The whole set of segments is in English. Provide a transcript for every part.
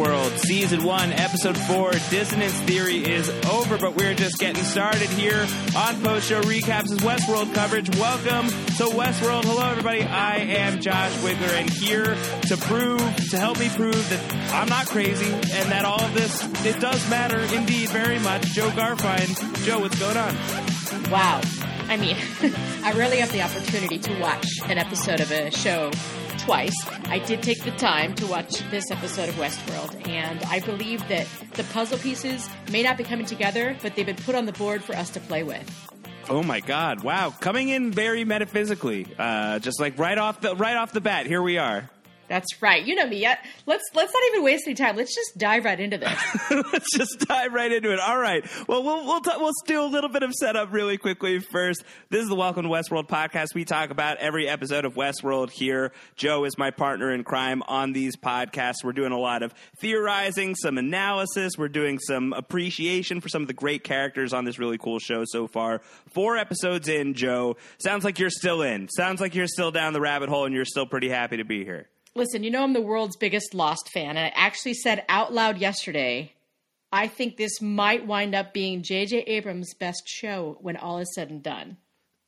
Westworld, Season 1, Episode 4, Dissonance Theory is over, but we're just getting started here on Post Show Recaps' Westworld coverage. Welcome to Westworld. Hello, everybody. I am Josh Wigler, and here to prove, to help me prove that I'm not crazy and that all of this, it does matter indeed very much, Joe Garfine. Joe, what's going on? Wow. I mean, I rarely have the opportunity to watch an episode of a show twice. I did take the time to watch this episode of Westworld, and I believe that the puzzle pieces may not be coming together, but they've been put on the board for us to play with. Oh my God! Wow, coming in very metaphysically, uh, just like right off the right off the bat. Here we are. That's right. You know me. Yet. Let's let's not even waste any time. Let's just dive right into this. let's just dive right into it. All right. Well, we'll we'll, we'll do a little bit of setup really quickly first. This is the Welcome to Westworld podcast. We talk about every episode of Westworld here. Joe is my partner in crime on these podcasts. We're doing a lot of theorizing, some analysis. We're doing some appreciation for some of the great characters on this really cool show so far. Four episodes in, Joe. Sounds like you're still in. Sounds like you're still down the rabbit hole and you're still pretty happy to be here. Listen, you know I'm the world's biggest Lost fan, and I actually said out loud yesterday, I think this might wind up being J.J. Abrams' best show when all is said and done.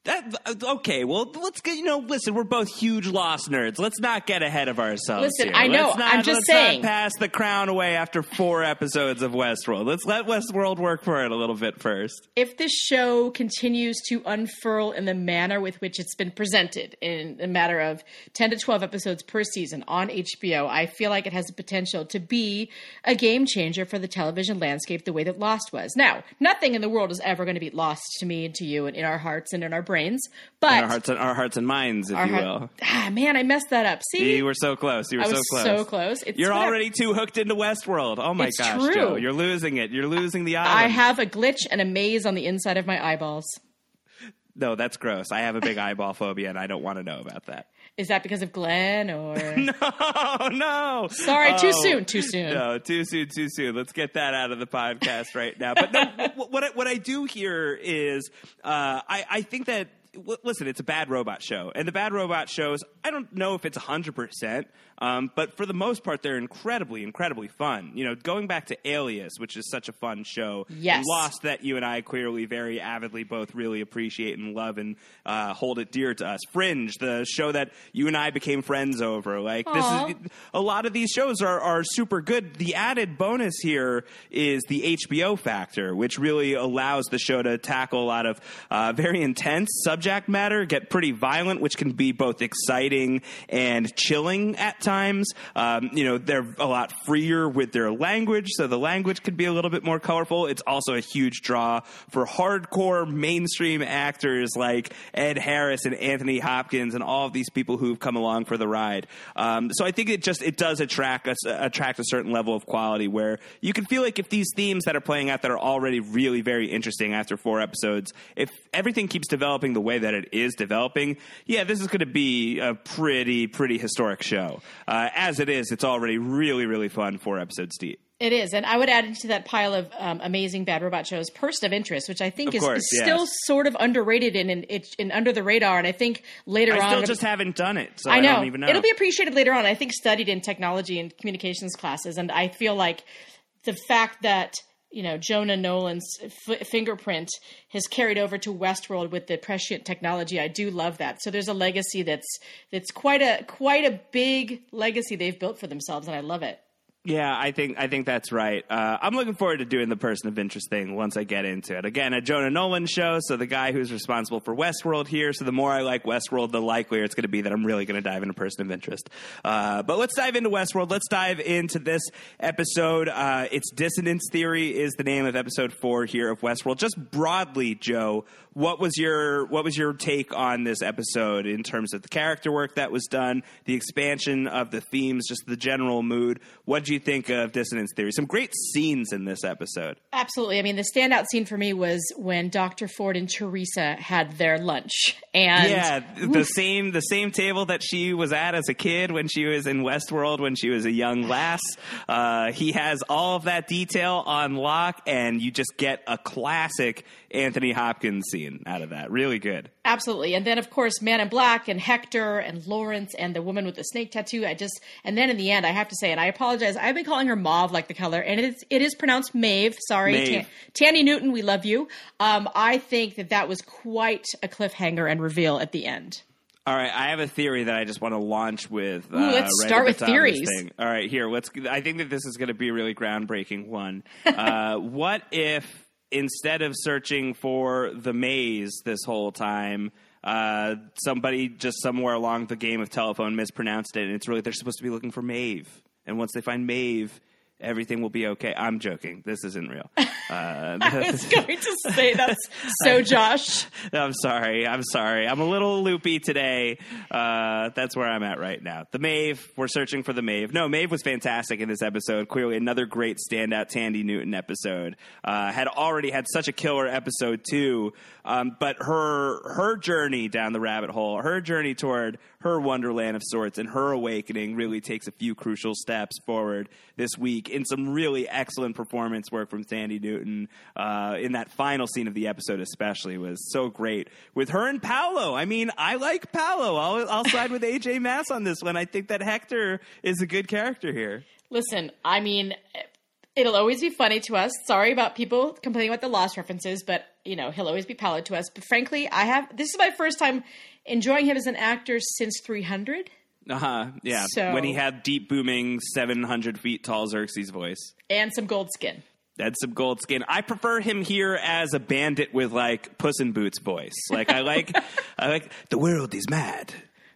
That, okay, well, let's get, you know, listen, we're both huge Lost nerds. Let's not get ahead of ourselves. Listen, here. I know. Let's not, I'm just let's saying. Not pass the crown away after four episodes of Westworld. Let's let Westworld work for it a little bit first. If this show continues to unfurl in the manner with which it's been presented in a matter of 10 to 12 episodes per season on HBO, I feel like it has the potential to be a game changer for the television landscape the way that Lost was. Now, nothing in the world is ever going to be lost to me and to you and in our hearts and in our brains. But in our hearts and our hearts and minds, if you will. Ah, man, I messed that up. See, you were so close. You were I was so close. So close. It's You're already too hooked into Westworld. Oh my it's gosh, true. Joe, you're losing it. You're losing the island. I have a glitch and a maze on the inside of my eyeballs. No, that's gross. I have a big eyeball phobia, and I don't want to know about that. Is that because of Glenn or no? No. Sorry, oh, too soon. Too soon. No, too soon. Too soon. Let's get that out of the podcast right now. But no, what I, what I do here is uh, I I think that listen, it's a bad robot show, and the bad robot shows. I don't know if it's hundred percent, um, but for the most part, they're incredibly, incredibly fun. You know, going back to Alias, which is such a fun show. Yes. Lost that you and I clearly very avidly both really appreciate and love and uh, hold it dear to us. Fringe, the show that you and I became friends over. Like Aww. this is a lot of these shows are are super good. The added bonus here is the HBO factor, which really allows the show to tackle a lot of uh, very intense subject matter, get pretty violent, which can be both exciting and chilling at times. Um, you know, they're a lot freer with their language, so the language could be a little bit more colorful. It's also a huge draw for hardcore mainstream actors like Ed Harris and Anthony Hopkins and all of these people who've come along for the ride. Um, so I think it just it does attract us attract a certain level of quality where you can feel like if these themes that are playing out that are already really very interesting after four episodes, if everything keeps developing the way that it is developing, yeah, this is going to be a pretty pretty historic show. Uh, as it is, it's already really really fun four episodes deep. It is, and I would add to that pile of um, amazing bad robot shows, Person of Interest, which I think is, course, is yes. still sort of underrated and in, under the radar. And I think later I on, still just haven't done it, so I know. don't even know. it'll be appreciated later on. I think studied in technology and communications classes, and I feel like the fact that you know Jonah Nolan's f- fingerprint has carried over to Westworld with the prescient technology. I do love that. So there's a legacy that's that's quite a quite a big legacy they've built for themselves, and I love it. Yeah, I think I think that's right. Uh, I'm looking forward to doing the person of interest thing once I get into it. Again, a Jonah Nolan show, so the guy who's responsible for Westworld here. So the more I like Westworld, the likelier it's going to be that I'm really going to dive into person of interest. Uh, but let's dive into Westworld. Let's dive into this episode. Uh, it's Dissonance Theory is the name of episode four here of Westworld. Just broadly, Joe, what was your what was your take on this episode in terms of the character work that was done, the expansion of the themes, just the general mood? What did you think of Dissonance Theory? Some great scenes in this episode. Absolutely. I mean, the standout scene for me was when Dr. Ford and Teresa had their lunch. And yeah, the same the same table that she was at as a kid when she was in Westworld when she was a young lass. Uh, he has all of that detail on lock, and you just get a classic Anthony Hopkins scene out of that. Really good. absolutely. And then, of course, Man in Black and Hector and Lawrence and the woman with the snake tattoo. I just, and then in the end, I have to say, and I apologize, I've been calling her Mauve like the color, and it is, it is pronounced Mave. Sorry, Maeve. Ta- Thandie Newton, we love you. Um, I think that that was quite a cliffhanger and reveal at the end. All right, I have a theory that I just want to launch with. uh, let's right start with the top of this theories. All right, here. Let's. I think that this is going to be a really groundbreaking one. Uh, what if instead of searching for the maze this whole time, uh, somebody just somewhere along the game of telephone mispronounced it, and it's really they're supposed to be looking for Maeve, and once they find Maeve. Everything will be okay. I'm joking. This isn't real. Uh, I was going to say that's so Josh. I'm sorry. I'm sorry. I'm a little loopy today. Uh, that's where I'm at right now. The Mave. We're searching for the Mave. No, Mave was fantastic in this episode. Clearly, another great standout Thandie Newton episode. Uh, had already had such a killer episode too. Um, but her her journey down the rabbit hole, her journey toward her wonderland of sorts, and her awakening really takes a few crucial steps forward this week in some really excellent performance work from Thandie Newton uh, in that final scene of the episode, especially was so great with her and Paulo. I mean, I like Paulo. I'll, I'll side with AJ Mass on this one. I think that Hector is a good character here. Listen, I mean, it'll always be funny to us. Sorry about people complaining about the lost references, but you know he'll always be Paulo to us. But frankly, I have this is my first time enjoying him as an actor since 300, Uh huh. Yeah. So- when he had deep booming, seven hundred feet tall Xerxes voice. and some gold skin. That's some gold skin. I prefer him here as a bandit with like Puss in Boots voice. Like I like, I like the world is mad.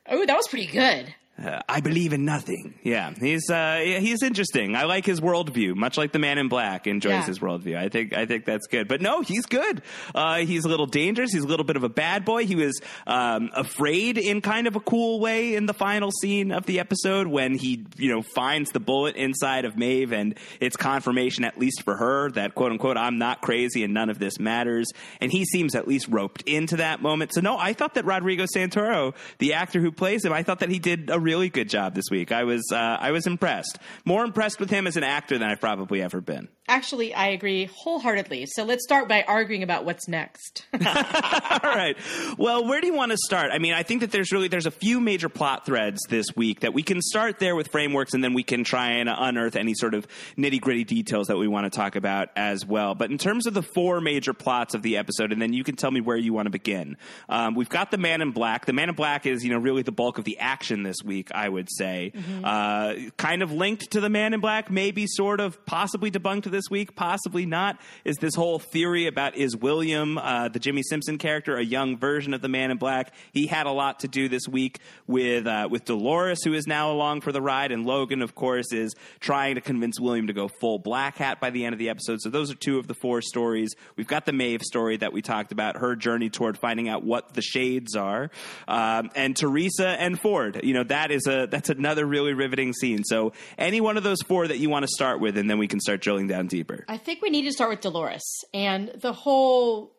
Oh, that was pretty good. Uh, I believe in nothing. Yeah, he's uh, he's interesting. I like his worldview, much like the Man in Black enjoys Yeah. his worldview. I think I think that's good. But no, he's good. Uh, he's a little dangerous. He's a little bit of a bad boy. He was um, afraid in kind of a cool way in the final scene of the episode when he you know finds the bullet inside of Maeve, and it's confirmation at least for her that quote unquote I'm not crazy and none of this matters. And he seems at least roped into that moment. So no, I thought that Rodrigo Santoro, the actor who plays him, I thought that he did a really good job this week. I was uh, I was impressed. More impressed with him as an actor than I've probably ever been. Actually, I agree wholeheartedly. So let's start by arguing about what's next. All right. Well, where do you want to start? I mean, I think that there's really there's a few major plot threads this week that we can start there with frameworks, and then we can try and unearth any sort of nitty gritty details that we want to talk about as well. But in terms of the four major plots of the episode, and then you can tell me where you want to begin. Um, we've got the Man in Black. The Man in Black is you know really the bulk of the action this week. I would say, uh, kind of linked to the Man in Black, maybe sort of, possibly debunked this week, possibly not. Is this whole theory about is William, uh, the Jimmi Simpson character, a young version of the Man in Black? He had a lot to do this week with uh, with Dolores, who is now along for the ride, and Logan, of course, is trying to convince William to go full Black Hat by the end of the episode. So those are two of the four stories. We've got the Maeve story that we talked about, her journey toward finding out what the shades are, um, and Teresa and Ford. You know that is a that's another really riveting scene. So any one of those four that you want to start with, and then we can start drilling down deeper. I think we need to start with Dolores and the whole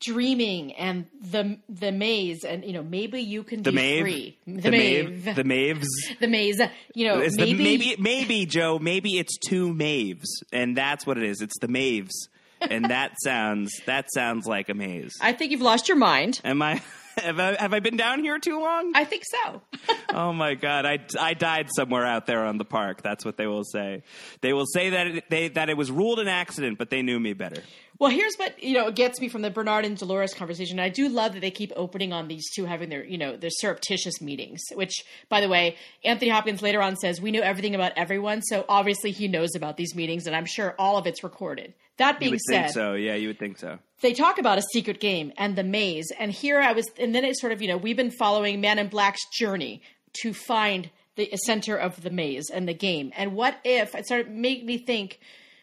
dreaming and the the maze and you know maybe you can The be Maeve, free the, the Maeve, Maeve, the Maeves. the maze you know It's maybe, the, maybe maybe Joe, maybe it's two Maeves, and that's what it is. It's the Maeves, and that sounds that sounds like a maze. I think you've lost your mind Am I? Have I, have I been down here too long? I think so oh my god, I, I died somewhere out there on the park. That's what they will say. They will say that it, they that it was ruled an accident, but they knew me better. Well, here's what you know gets me from the Bernard and Dolores conversation. I do love that they keep opening on these two having their you know their surreptitious meetings. Which, by the way, Anthony Hopkins later on says we know everything about everyone, so obviously he knows about these meetings, and I'm sure all of it's recorded. That being said, so. Yeah, you would think so. they talk about a secret game and the maze, and here I was, and then it sort of you know we've been following Man in Black's journey to find the center of the maze and the game. And what if it started make me think,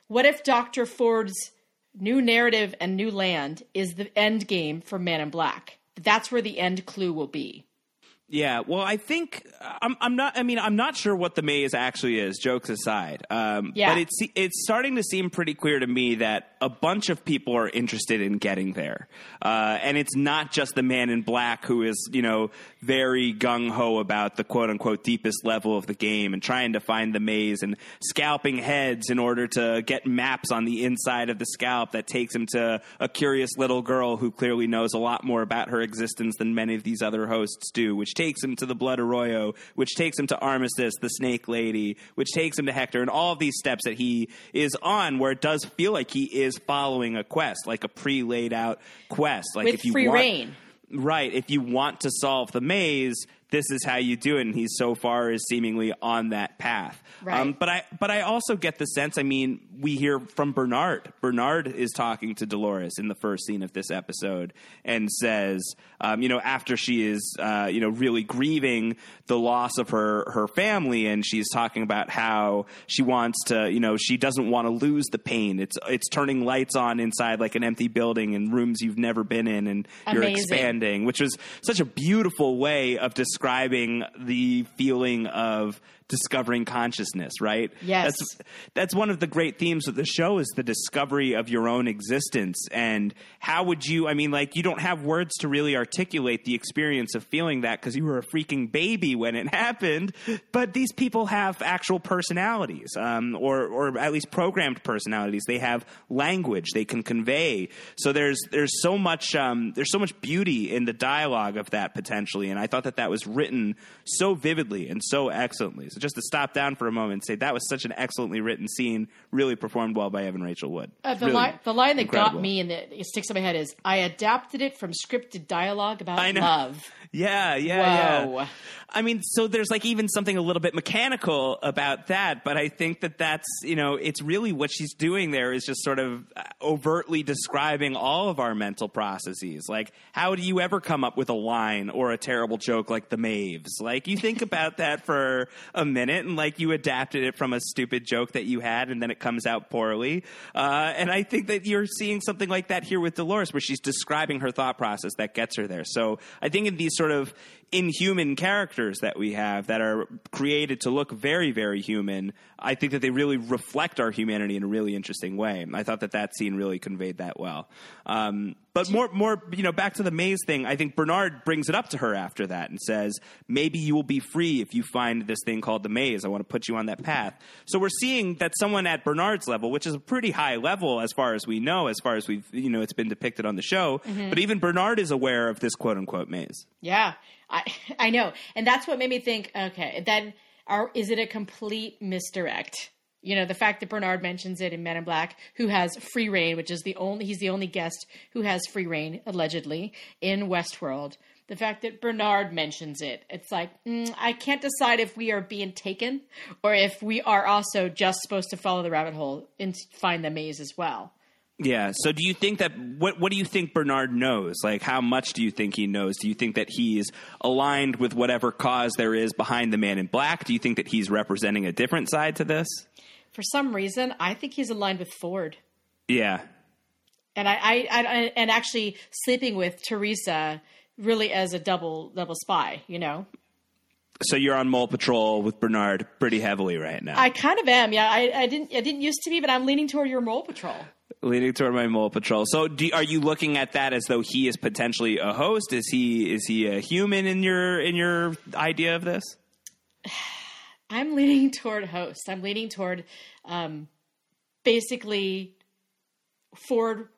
what if Doctor Ford's new narrative and new land is the end game for Man in Black? That's where the end clue will be. Yeah, well, I think I'm. I'm not. I mean, I'm not sure what the maze actually is. Jokes aside, um, Yeah. but it's it's starting to seem pretty clear to me that a bunch of people are interested in getting there, uh, and it's not just the man in black who is, you know, very gung ho about the quote unquote deepest level of the game and trying to find the maze and scalping heads in order to get maps on the inside of the scalp that takes him to a curious little girl who clearly knows a lot more about her existence than many of these other hosts do, which takes him to the Blood Arroyo, which takes him to Armistice, the Snake Lady, which takes him to Hector, and all of these steps that he is on where it does feel like he is following a quest, like a pre laid out quest. Like With if you free want, reign. Right. If you want to solve the maze, this is how you do it. And he's so far is seemingly on that path. Um, but I but I also get the sense. I mean, we hear from Bernard. Bernard is talking to Dolores in the first scene of this episode and says, um, you know, after she is, uh, you know, really grieving the loss of her her family, and she's talking about how she wants to, you know, she doesn't want to lose the pain. It's it's turning lights on inside like an empty building and rooms you've never been in, and you're expanding, which was such a beautiful way of describing the feeling of discovering consciousness, right? Yes. That's that's one of the great themes of the show is the discovery of your own existence and how would you I mean like you don't have words to really articulate the experience of feeling that because you were a freaking baby when it happened, but these people have actual personalities um, or or at least programmed personalities. They have language they can convey. So there's there's so much um, there's so much beauty in the dialogue of that potentially, and I thought that that was written so vividly and so excellently. So just to stop down for a moment and say that was such an excellently written scene, really performed well by Evan Rachel Wood. Uh, the, Really line, the line that incredible. got me and that it sticks in my head is I adapted it from scripted dialogue about love. Yeah, yeah, Whoa. yeah. I mean, so there's like even something a little bit mechanical about that, but I think that that's, you know, it's really what she's doing there is just sort of uh, overtly describing all of our mental processes. Like, how do you ever come up with a line or a terrible joke like the Maves? Like, you think about that for a minute and like you adapted it from a stupid joke that you had and then it comes out poorly. Uh, and I think that you're seeing something like that here with Dolores where she's describing her thought process that gets her there. So I think in these sort of inhuman characters that we have that are created to look very, very human, I think that they really reflect our humanity in a really interesting way. I thought that that scene really conveyed that well. Um, but more, more, you know, back to the maze thing. I think Bernard brings it up to her after that and says, "Maybe you will be free if you find this thing called the maze. I want to put you on that path." So we're seeing that someone at Bernard's level, which is a pretty high level as far as we know, as far as we've, you know, it's been depicted on the show. But even Bernard is aware of this quote unquote maze. Yeah, I I know, and that's what made me think. Okay, then are is it a complete misdirect? You know, the fact that Bernard mentions it in Men in Black, who has free rein, which is the only he's the only guest who has free rein allegedly in Westworld. The fact that Bernard mentions it, it's like mm, I can't decide if we are being taken or if we are also just supposed to follow the rabbit hole and find the maze as well. Yeah. So do you think that what what do you think Bernard knows? Like how much do you think he knows? Do you think that he's aligned with whatever cause there is behind the man in black? Do you think that he's representing a different side to this? For some reason, I think he's aligned with Ford. Yeah. and I, I, I and actually sleeping with Teresa really as a double double spy. You know, So you're on mole patrol with Bernard pretty heavily right now. I kind of am. Yeah, I, I didn't I didn't used to be, but I'm leaning toward your mole patrol. Leaning toward my mole patrol. So do, are you looking at that as though he is potentially a host? Is he is he a human in your in your idea of this? I'm leaning toward host. I'm leaning toward um, basically Ford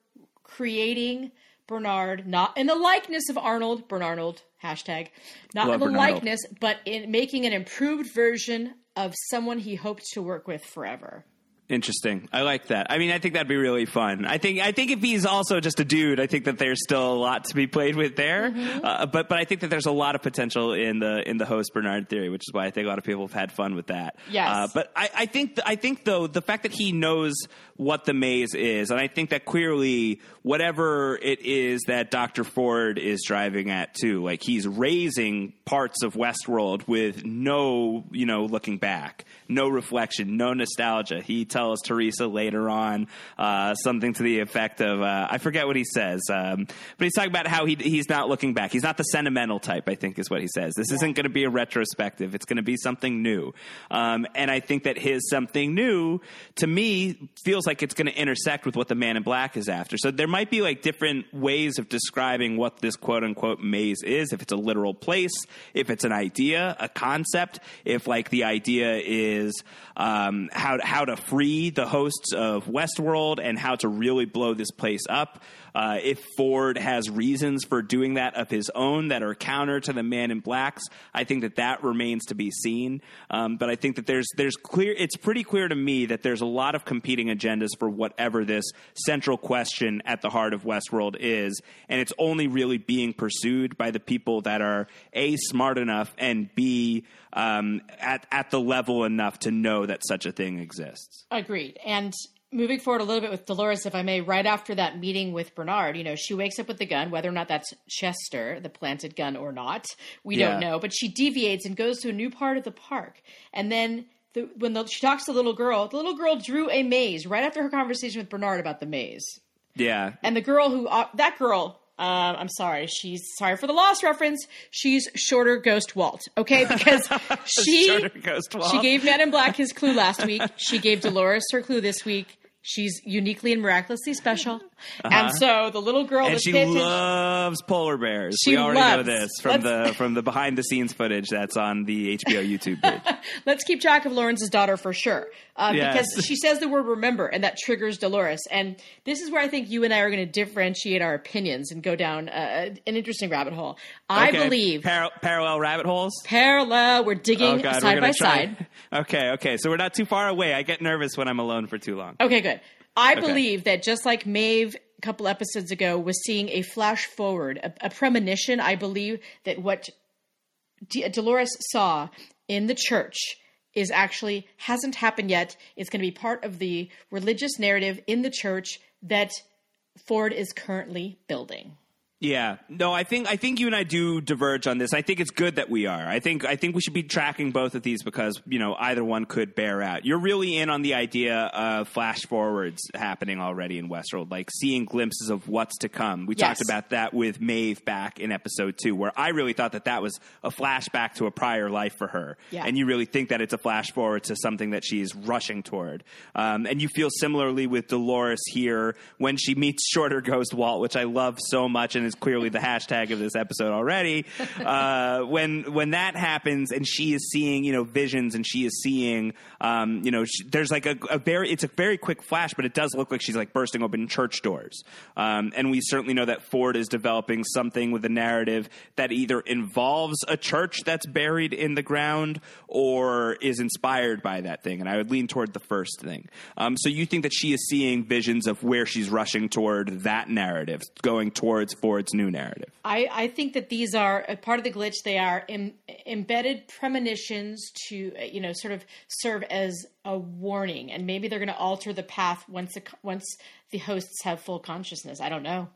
creating Bernard, not in the likeness of Arnold, Bernarnold, hashtag, not Love in the Bernardo. likeness, but in making an improved version of someone he hoped to work with forever. Interesting. I like that. I mean, I think that'd be really fun. I think I think if he's also just a dude, I think that there's still a lot to be played with there. Mm-hmm. Uh, but but I think that there's a lot of potential in the in the host Bernard theory, which is why I think a lot of people have had fun with that. Yes. Uh, but I, I think th- I think though the fact that he knows what the maze is, and I think that clearly whatever it is that Doctor Ford is driving at too, like he's razing parts of Westworld with no you know looking back, no reflection, no nostalgia. He tells Teresa later on uh, something to the effect of uh, I forget what he says, um, but he's talking about how he he's not looking back. He's not the sentimental type. I think is what he says. This isn't going to be a retrospective. It's going to be something new. Um, and I think that his something new to me feels like it's going to intersect with what the Man in Black is after. So there might be like different ways of describing what this quote unquote maze is. If it's a literal place, if it's an idea, a concept, if like the idea is um, how how to free the hosts of Westworld and how to really blow this place up. Uh, if Ford has reasons for doing that of his own that are counter to the Man in Blacks, I think that that remains to be seen. Um, but I think that there's there's clear. It's pretty clear to me that there's a lot of competing agendas for whatever this central question at the heart of Westworld is, and it's only really being pursued by the people that are a smart enough and b um, at at the level enough to know that such a thing exists. Agreed. And moving forward a little bit with Dolores, if I may, right after that meeting with Bernard, you know, she wakes up with the gun, whether or not that's Chekhov, the planted gun, or not, we Yeah. don't know. But she deviates and goes to a new part of the park, and then. The, when the, she talks to the little girl, the little girl drew a maze right after her conversation with Bernard about the maze. Yeah, And the girl who, uh, that girl, uh, I'm sorry, she's sorry for the lost reference. She's shorter Ghost Walt, okay? Because she Ghost Walt. she gave Man in Black his clue last week. She gave Dolores her clue this week. She's uniquely and miraculously special, and so the little girl Uh-huh. and that's she attention- loves polar bears. She we already know this from the from the behind the scenes footage that's on the HBO YouTube page. Let's keep track of Lawrence's daughter for sure, uh, Yes. because she says the word "remember" and that triggers Dolores. And this is where I think you and I are going to differentiate our opinions and go down uh, an interesting rabbit hole. I Okay, believe par- parallel rabbit holes. parallel. We're digging Oh God, side by try- side. Okay, okay, so we're not too far away. I get nervous when I'm alone for too long. Okay, good. I believe that just like Maeve a couple episodes ago was seeing a flash forward, a, a premonition, I believe that what D- Dolores saw in the church is actually hasn't happened yet. It's going to be part of the religious narrative in the church that Ford is currently building. Yeah, no, I think I think you and I do diverge on this. I think it's good that we are. I think I think we should be tracking both of these because you know either one could bear out. You're really in on the idea of flash forwards happening already in Westworld, like seeing glimpses of what's to come. We Yes. talked about that with Maeve back in episode two, where I really thought that that was a flashback to a prior life for her, Yeah. and you really think that it's a flash forward to something that she's rushing toward. Um, and you feel similarly with Dolores here when she meets Shorter Ghost Walt, which I love so much and is clearly the hashtag of this episode already. Uh, when when that happens and she is seeing you know visions and she is seeing um, you know sh there's like a, a very it's a very quick flash, but it does look like she's like bursting open church doors. Um, and we certainly know that Ford is developing something with a narrative that either involves a church that's buried in the ground or is inspired by that thing. And I would lean toward the first thing. Um, so you think that she is seeing visions of where she's rushing toward that narrative, going towards Ford's new narrative. I, I think that these are part of the glitch. They are em, embedded premonitions to, you know, sort of serve as a warning, and maybe they're going to alter the path once the, once the hosts have full consciousness. I don't know.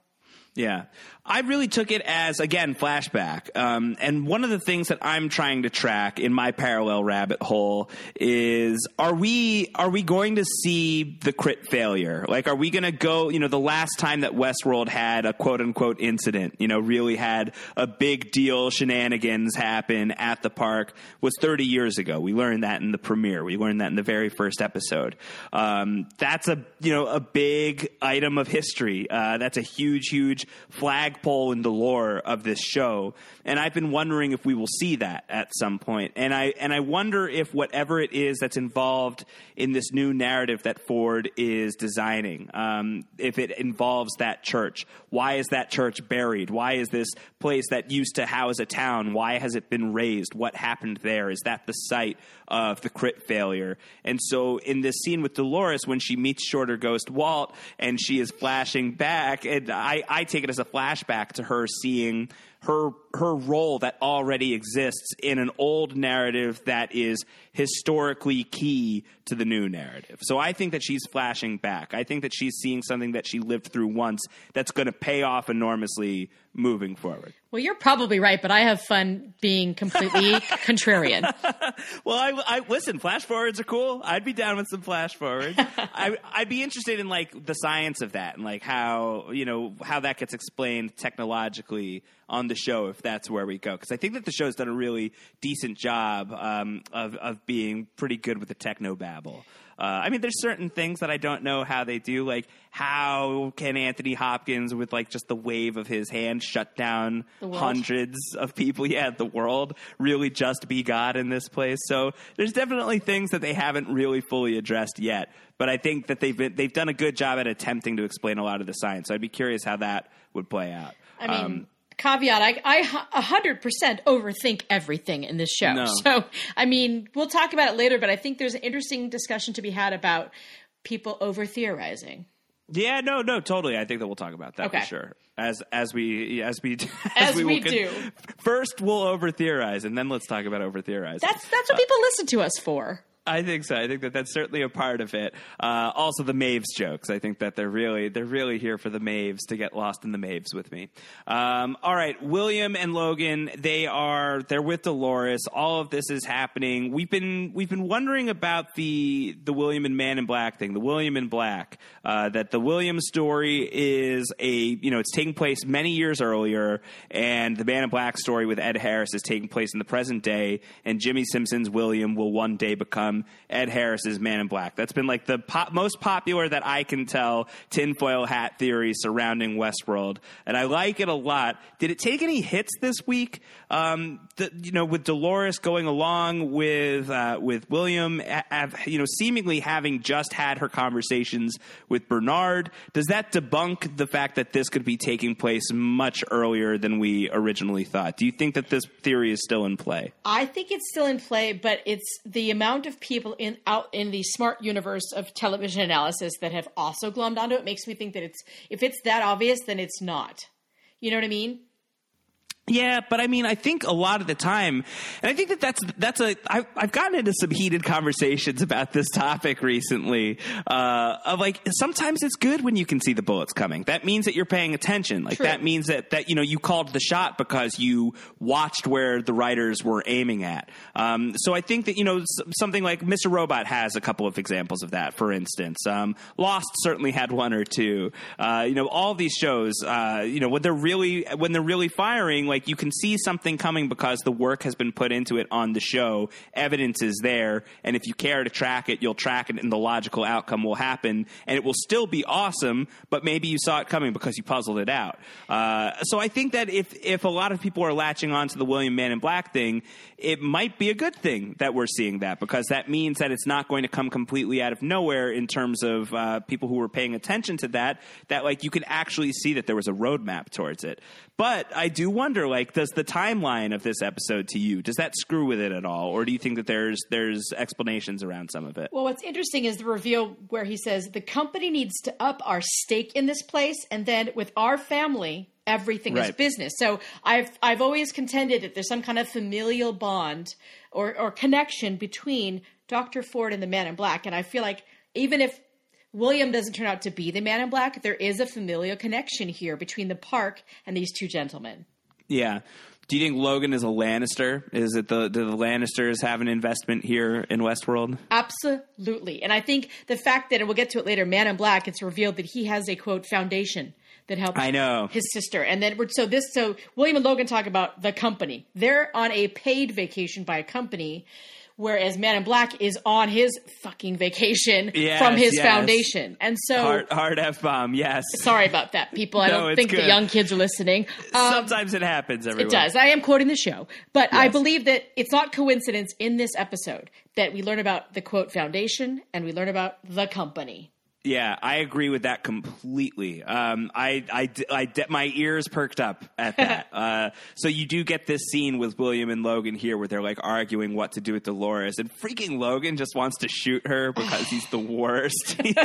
Yeah. I really took it as, again, flashback. Um, and one of the things that I'm trying to track in my parallel rabbit hole is are we, are we going to see the crit failure? Like, are we going to go, you know, the last time that Westworld had a quote unquote incident, you know, really had a big deal shenanigans happen at the park was 30 years ago. We learned that in the premiere. We learned that in the very first episode. Um, that's a, you know, a big item of history. Uh, that's a huge, huge flagpole in the lore of this show. And I've been wondering if we will see that at some point. And I, and I wonder if whatever it is that's involved in this new narrative that Ford is designing, um, if it involves that church. Why is that church buried? Why is this place that used to house a town? Why has it been razed? What happened there? Is that the site of the crit failure? And so in this scene with Dolores, when she meets Shorter Ghost Walt and she is flashing back, and I, I take it as a flashback to her seeing her her role that already exists in an old narrative that is historically key to the new narrative. So I think that she's flashing back. I think that she's seeing something that she lived through once that's going to pay off enormously moving forward. Well, you're probably right, but I have fun being completely contrarian. Well, I, I listen. Flash forwards are cool. I'd be down with some flash forwards. I, I'd be interested in like the science of that and like how you know how that gets explained technologically on the show if that's where we go. Because I think that the show's done a really decent job um, of of being pretty good with the techno babble. Uh, I mean, there's certain things that I don't know how they do. Like, how can Anthony Hopkins, with like just the wave of his hand, shut down hundreds of people? Yeah, the world really just be God in this place. So there's definitely things that they haven't really fully addressed yet. But I think that they've been, they've done a good job at attempting to explain a lot of the science. So I'd be curious how that would play out. I mean, Um, caveat: I I a hundred percent overthink everything in this show. No. So I mean, we'll talk about it later. But I think there's an interesting discussion to be had about people over theorizing. Yeah, no, no, totally. I think that we'll talk about that Okay. for sure. As as we as we As will we con- do. First, we'll over theorize, and then let's talk about over theorizing. That's that's what uh, people listen to us for. I think so. I think that that's certainly a part of it. Uh, also, the Maves jokes. I think that they're really they're really here for the Maves to get lost in the Maves with me. Um, all right, William and Logan. They are they're with Dolores. All of this is happening. We've been we've been wondering about the the William and Man in Black thing. The William in Black. Uh, that the William story is a you know it's taking place many years earlier, and the Man in Black story with Ed Harris is taking place in the present day, and Jimmi Simpson's William will one day become Ed Harris's Man in Black. That's been like the pop, most popular that I can tell tinfoil hat theory surrounding Westworld, and I like it a lot. Did it take any hits this week? Um, the, you know, with Dolores going along with uh, with William, you know, seemingly having just had her conversations with Bernard. Does that debunk the fact that this could be taking place much earlier than we originally thought? Do you think that this theory is still in play? I think it's still in play, but it's the amount of people in out in the smart universe of television analysis that have also glommed onto it makes me think that it's if it's that obvious, then it's not. You know what I mean? Yeah, but I mean, I think a lot of the time, and I think that that's that's a. I, I've gotten into some heated conversations about this topic recently. Uh, of like, sometimes it's good when you can see the bullets coming. That means that you're paying attention. Like True. that means that that you know you called the shot because you watched where the writers were aiming at. Um, so I think that you know something like Mr. Robot has a couple of examples of that. For instance, um, Lost certainly had one or two. Uh, you know, all these shows. Uh, you know, when they're really when they're really firing, like you can see something coming because the work has been put into it on the show. Evidence is there, and if you care to track it, you'll track it, and the logical outcome will happen, and it will still be awesome. But maybe you saw it coming because you puzzled it out. Uh, so I think that if if a lot of people are latching on to the William Man in Black thing, it might be a good thing that we're seeing that because that means that it's not going to come completely out of nowhere in terms of uh, people who were paying attention to that. That like you can actually see that there was a roadmap towards it. But I do wonder, like, does the timeline of this episode to you does that screw with it at all, or do you think that there's there's explanations around some of it? Well, what's interesting is the reveal where he says the company needs to up our stake in this place, and then with our family, everything is business. So I've I've always contended that there's some kind of familial bond or or connection between Doctor Ford and the Man in Black, and I feel like even if William doesn't turn out to be the Man in Black, there is a familial connection here between the park and these two gentlemen. Yeah. Do you think Logan is a Lannister? Is it the do the Lannisters have an investment here in Westworld? Absolutely. And I think the fact that, and we'll get to it later, Man in Black, it's revealed that he has a quote foundation that helps I know. his sister. And then so this so William and Logan talk about the company. They're on a paid vacation by a company, whereas Man in Black is on his fucking vacation Yes, from his yes. foundation. And so Hard, hard f bomb. Yes. sorry about that, people. I No, don't think the young kids are listening. Um, Sometimes it happens. Everyone. it does. I am quoting the show, but I believe that it's not coincidence in this episode that we learn about the quote foundation and we learn about the company. Yeah, I agree with that completely. Um, I, I, I, my ears perked up at that. uh, so you do get this scene with William and Logan here where they're like arguing what to do with Dolores, and freaking Logan just wants to shoot her because he's the worst. He's,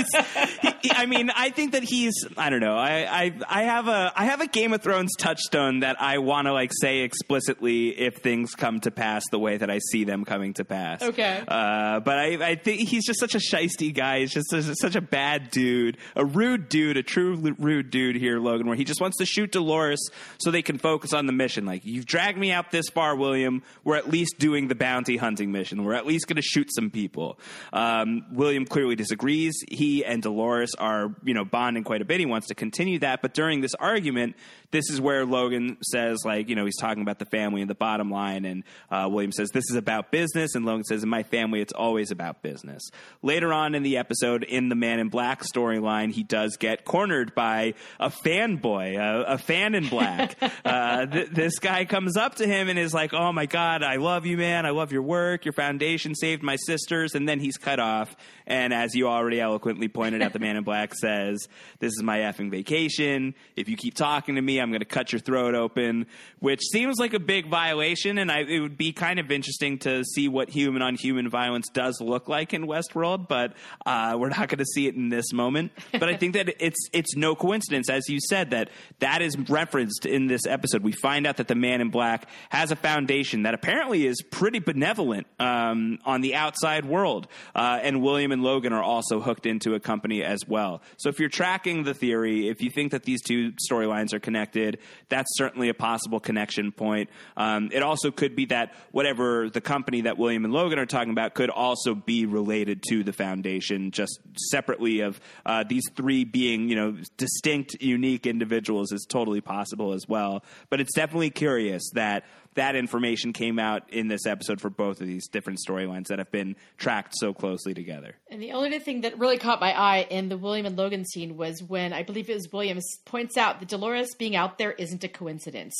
he, I mean, I think that he's. I don't know. I, I, I have a, I have a Game of Thrones touchstone that I want to like say explicitly if things come to pass the way that I see them coming to pass. Okay. Uh, but I, I think he's just such a shisty guy. He's just such, such a bad bad dude, a rude dude, a true rude dude here, Logan, where he just wants to shoot Dolores so they can focus on the mission. Like, you've dragged me out this far, William. We're at least doing the bounty hunting mission. We're at least going to shoot some people. Um, William clearly disagrees. He and Dolores are, you know, bonding quite a bit. He wants to continue that. But during this argument, this is where Logan says, like, you know, he's talking about the family and the bottom line. And uh, William says, this is about business. And Logan says, in my family, it's always about business. Later on in the episode, in the Man in Black storyline, he does get cornered by a fanboy, a, a fan in black. uh, th- this guy comes up to him and is like, oh my God, I love you, man. I love your work. Your foundation saved my sisters. And then he's cut off. And as you already eloquently pointed out, the Man in Black says, this is my effing vacation. If you keep talking to me, I'm going to cut your throat open, which seems like a big violation. And I, it would be kind of interesting to see what human on human violence does look like in Westworld, but uh, we're not going to see it in this moment. But I think that it's it's no coincidence, as you said, that that is referenced in this episode. We find out that the Man in Black has a foundation that apparently is pretty benevolent um, on the outside world, uh, and William and Logan are also hooked into a company as well. So if you're tracking the theory, if you think that these two storylines are connected connected. That's certainly a possible connection point. Um, it also could be that whatever the company that William and Logan are talking about could also be related to the foundation, just separately of uh, these three being, you know, distinct, unique individuals is totally possible as well. But it's definitely curious that that information came out in this episode for both of these different storylines that have been tracked so closely together. And the only thing that really caught my eye in the William and Logan scene was when I believe it was Williams points out that Dolores being out there isn't a coincidence.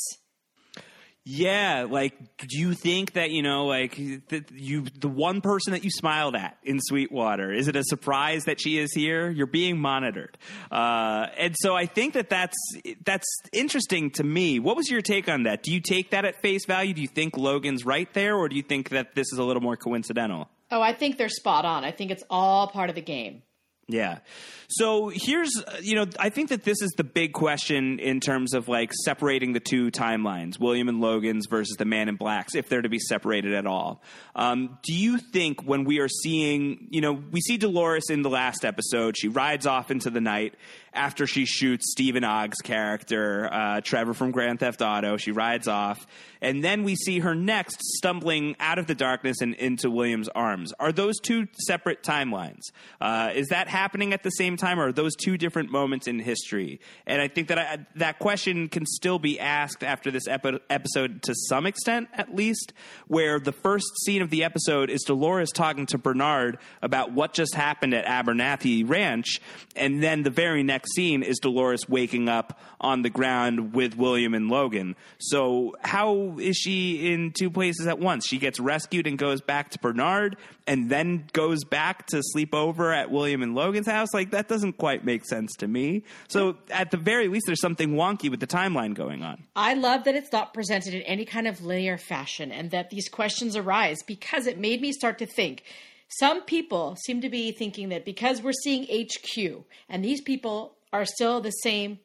Yeah, like, do you think that you know, like, you the one person that you smiled at in Sweetwater is it a surprise that she is here? You're being monitored, uh, and so I think that that's that's interesting to me. What was your take on that? Do you take that at face value? Do you think Logan's right there, or do you think that this is a little more coincidental? Oh, I think they're spot on. I think it's all part of the game. Yeah. So here's, you know, I think that this is the big question in terms of like separating the two timelines, William and Logan's versus the Man in Blacks, if they're to be separated at all. Um, do you think when we are seeing, you know, we see Dolores in the last episode, she rides off into the night after she shoots Steven Ogg's character, uh, Trevor from Grand Theft Auto. She rides off and then we see her next stumbling out of the darkness and into William's arms. Are those two separate timelines? Uh, is that happening at the same time, or are those two different moments in history? And I think that I, that question can still be asked after this epi- episode to some extent, at least, where the first scene of the episode is Dolores talking to Bernard about what just happened at Abernathy Ranch, and then the very next scene is Dolores waking up on the ground with William and Logan. So how is she in two places at once? She gets rescued and goes back to Bernard and then goes back to sleep over at William and Logan's house. Like, that doesn't quite make sense to me. So, at the very least, there's something wonky with the timeline going on. I love that it's not presented in any kind of linear fashion and that these questions arise because it made me start to think. Some people seem to be thinking that because we're seeing HQ and these people are still the same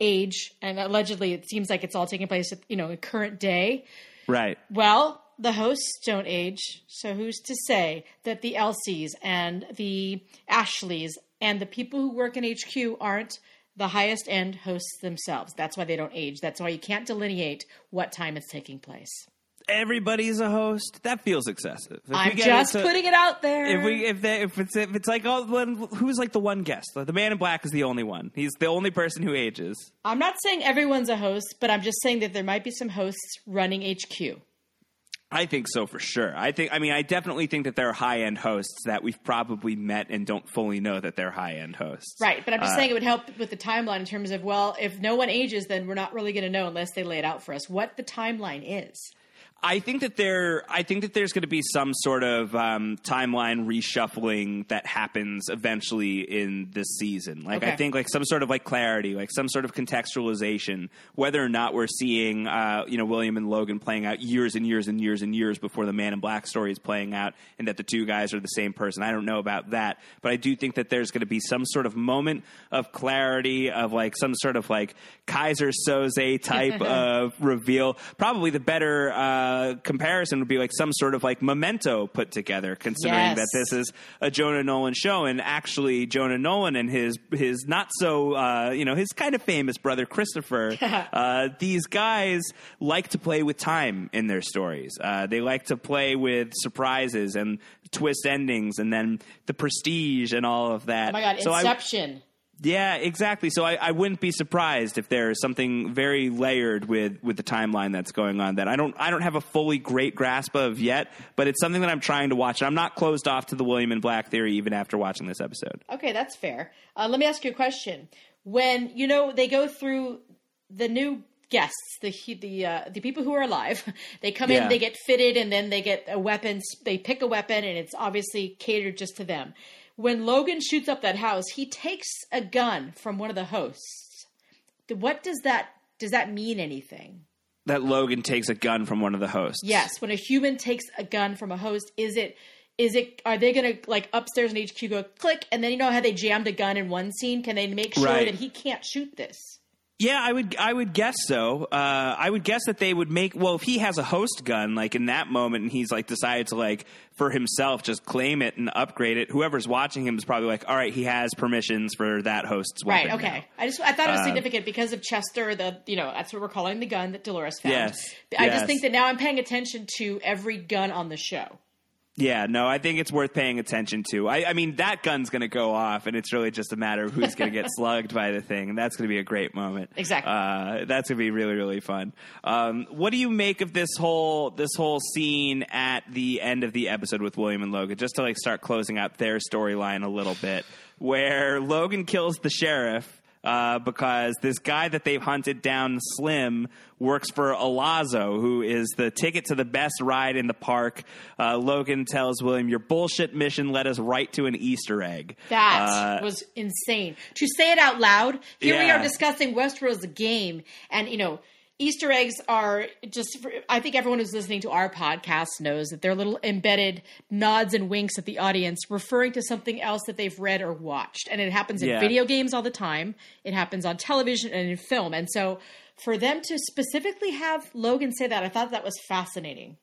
age, and allegedly it seems like it's all taking place at you know a current day. Right. Well, the hosts don't age, so who's to say that the Elsies and the Ashleys and the people who work in HQ aren't the highest end hosts themselves? That's why they don't age. That's why you can't delineate what time it's taking place everybody's a host, that feels excessive. If I'm just to, putting it out there. If we if they, if it's if it's like oh who's like the one guest? The man in black is the only one. He's the only person who ages. I'm not saying everyone's a host, but I'm just saying that there might be some hosts running HQ. I think so for sure. I think I mean I definitely think that there are high end hosts that we've probably met and don't fully know that they're high end hosts. Right, but I'm just uh, saying it would help with the timeline in terms of well, if no one ages, then we're not really going to know unless they lay it out for us what the timeline is. I think that there, I think that there's going to be some sort of um, timeline reshuffling that happens eventually in this season. Like Okay. I think, like some sort of like clarity, like some sort of contextualization, whether or not we're seeing, uh, you know, William and Logan playing out years and years and years and years before the Man in Black story is playing out, and that the two guys are the same person. I don't know about that, but I do think that there's going to be some sort of moment of clarity, of like some sort of like Keyser Soze type of reveal. Probably the better uh, comparison would be like some sort of like memento put together, considering Yes. that this is a Jonah Nolan show, and actually Jonah Nolan and his his not so uh, you know his kind of famous brother Christopher. uh, these guys like to play with time in their stories. Uh, they like to play with surprises and twist endings, and then the prestige and all of that. Oh my god, So I- Inception. Yeah, exactly. So I, I wouldn't be surprised if there's something very layered with with the timeline that's going on that I don't I don't have a fully great grasp of yet, but it's something that I'm trying to watch. And I'm not closed off to the William and Black theory even after watching this episode. Okay, that's fair. Uh, let me ask you a question. When you know they go through the new guests, the the uh, the people who are alive, they come Yeah. in, they get fitted, and then they get a weapon. They pick a weapon, and it's obviously catered just to them. When Logan shoots up that house, he takes a gun from one of the hosts. What does that does that mean anything? That Logan takes a gun from one of the hosts. Yes, when a human takes a gun from a host, is it is it are they gonna like upstairs in HQ go click and then you know how they jammed a gun in one scene? Can they make sure Right. that he can't shoot this? Yeah, I would. I would guess so. Uh, I would guess that they would make. Well, if he has a host gun, like in that moment, and he's like decided to like for himself just claim it and upgrade it. Whoever's watching him is probably like, all right, he has permissions for that host's weapon. Right. Okay. now. I just I thought it was Uh, significant because of Chester. The you know that's what we're calling the gun that Dolores found. Yes, I yes. just think that now I'm paying attention to every gun on the show. Yeah, no, I think it's worth paying attention to. I, I mean, that gun's going to go off, and it's really just a matter of who's going to get slugged by the thing, and that's going to be a great moment. Exactly. Uh, that's going to be really, really fun. Um, what do you make of this whole this whole scene at the end of the episode with William and Logan? Just to like start closing out their storyline a little bit, where Logan kills the sheriff. Uh, because this guy that they've hunted down, Slim, works for El Lazo, who is the ticket to the best ride in the park. Uh, Logan tells William, "Your bullshit mission led us right to an Easter egg." That Uh, was insane. To say it out loud, here we are discussing Westworld's game, and you know, Easter eggs are just. For, I think everyone who's listening to our podcast knows that they're little embedded nods and winks at the audience, referring to something else that they've read or watched, and it happens in Yeah. video games all the time. It happens on television and in film, and so for them to specifically have Logan say that, I thought that was fascinating.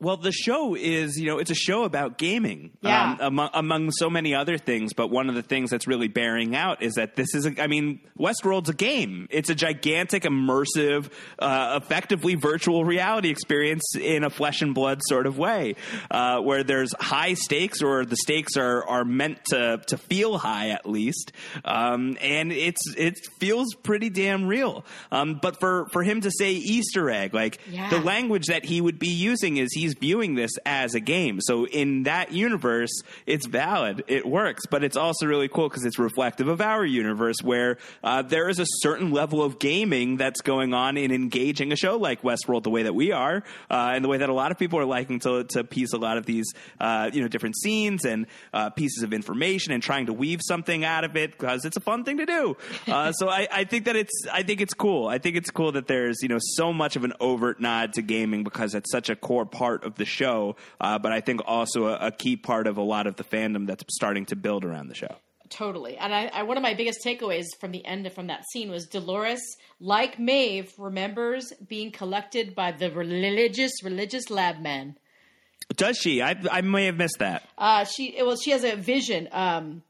Well, the show is, you know, it's a show about gaming, Yeah. um, among, among so many other things. But one of the things that's really bearing out is that this is, a, I mean, Westworld's a game. It's a gigantic, immersive, uh, effectively virtual reality experience in a flesh and blood sort of way, uh, where there's high stakes, or the stakes are are meant to to feel high at least, um, and it's it feels pretty damn real. Um, but for for him to say Easter egg, like Yeah. the language that he would be using is he's viewing this as a game. So in that universe, it's valid, it works, but it's also really cool because it's reflective of our universe where uh, there is a certain level of gaming that's going on in engaging a show like Westworld the way that we are, uh, and the way that a lot of people are liking to, to piece a lot of these, uh, you know, different scenes and uh, pieces of information and trying to weave something out of it because it's a fun thing to do. Uh, so I, I think that it's, I think it's cool. I think it's cool that there's, you know, so much of an overt nod to gaming because it's such a core part of the show. Uh, but I think also a, a key part of a lot of the fandom that's starting to build around the show. Totally. And I, I one of my biggest takeaways from the end of, from that scene was Dolores, like Maeve, remembers being collected by the religious religious lab men. Does she? I, I may have missed that. Uh, she well, she has a vision. Um,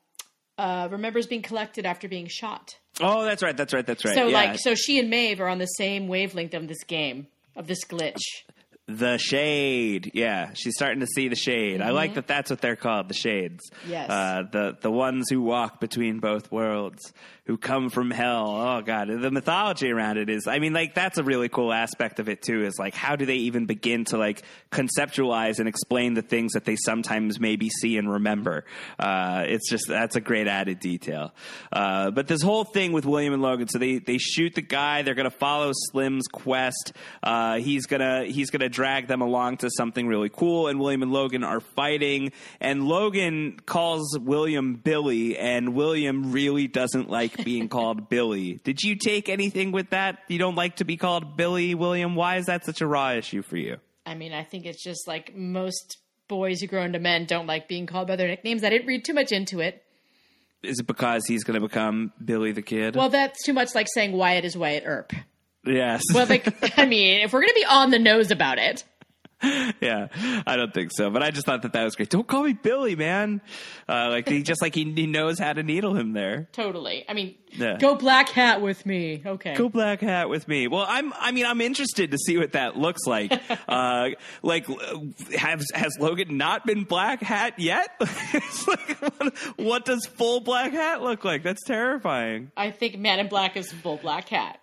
uh, remembers being collected after being shot. Oh, that's right. That's right. That's right. So yeah. like, so she and Maeve are on the same wavelength of this game of this glitch. The shade, yeah, she's starting to see the shade. I like that. That's what they're called, the shades. Yes. uh, the the ones who walk between both worlds, who come from hell. Oh god, the mythology around it is. I mean, like that's a really cool aspect of it too. Is like how do they even begin to like conceptualize and explain the things that they sometimes maybe see and remember? Uh, it's just that's a great added detail. Uh, but this whole thing with William and Logan, so they they shoot the guy. They're gonna follow Slim's quest. Uh, he's gonna he's gonna drag them along to something really cool. And William and Logan are fighting, and Logan calls William Billy, and William really doesn't like being called Billy. Did you take anything with that? You don't like to be called Billy, William? Why is that such a raw issue for you? I mean, I think it's just like most boys who grow into men don't like being called by their nicknames. I didn't read too much into it. Is it because he's going to become Billy the Kid? Well, that's too much like saying Wyatt is Wyatt Earp. yes. Well, like, I mean, if we're going to be on the nose about it, yeah, I don't think so. But I just thought that that was great. Don't call me Billy, man. Uh, like he just like he, he knows how to needle him there. totally. I mean, Yeah. go black hat with me. Okay. Go black hat with me. Well, I'm. I mean, I'm interested to see what that looks like. uh, like, has has Logan not been black hat yet? It's like, what, what does full black hat look like? That's terrifying. I think Man in Black is full black hat.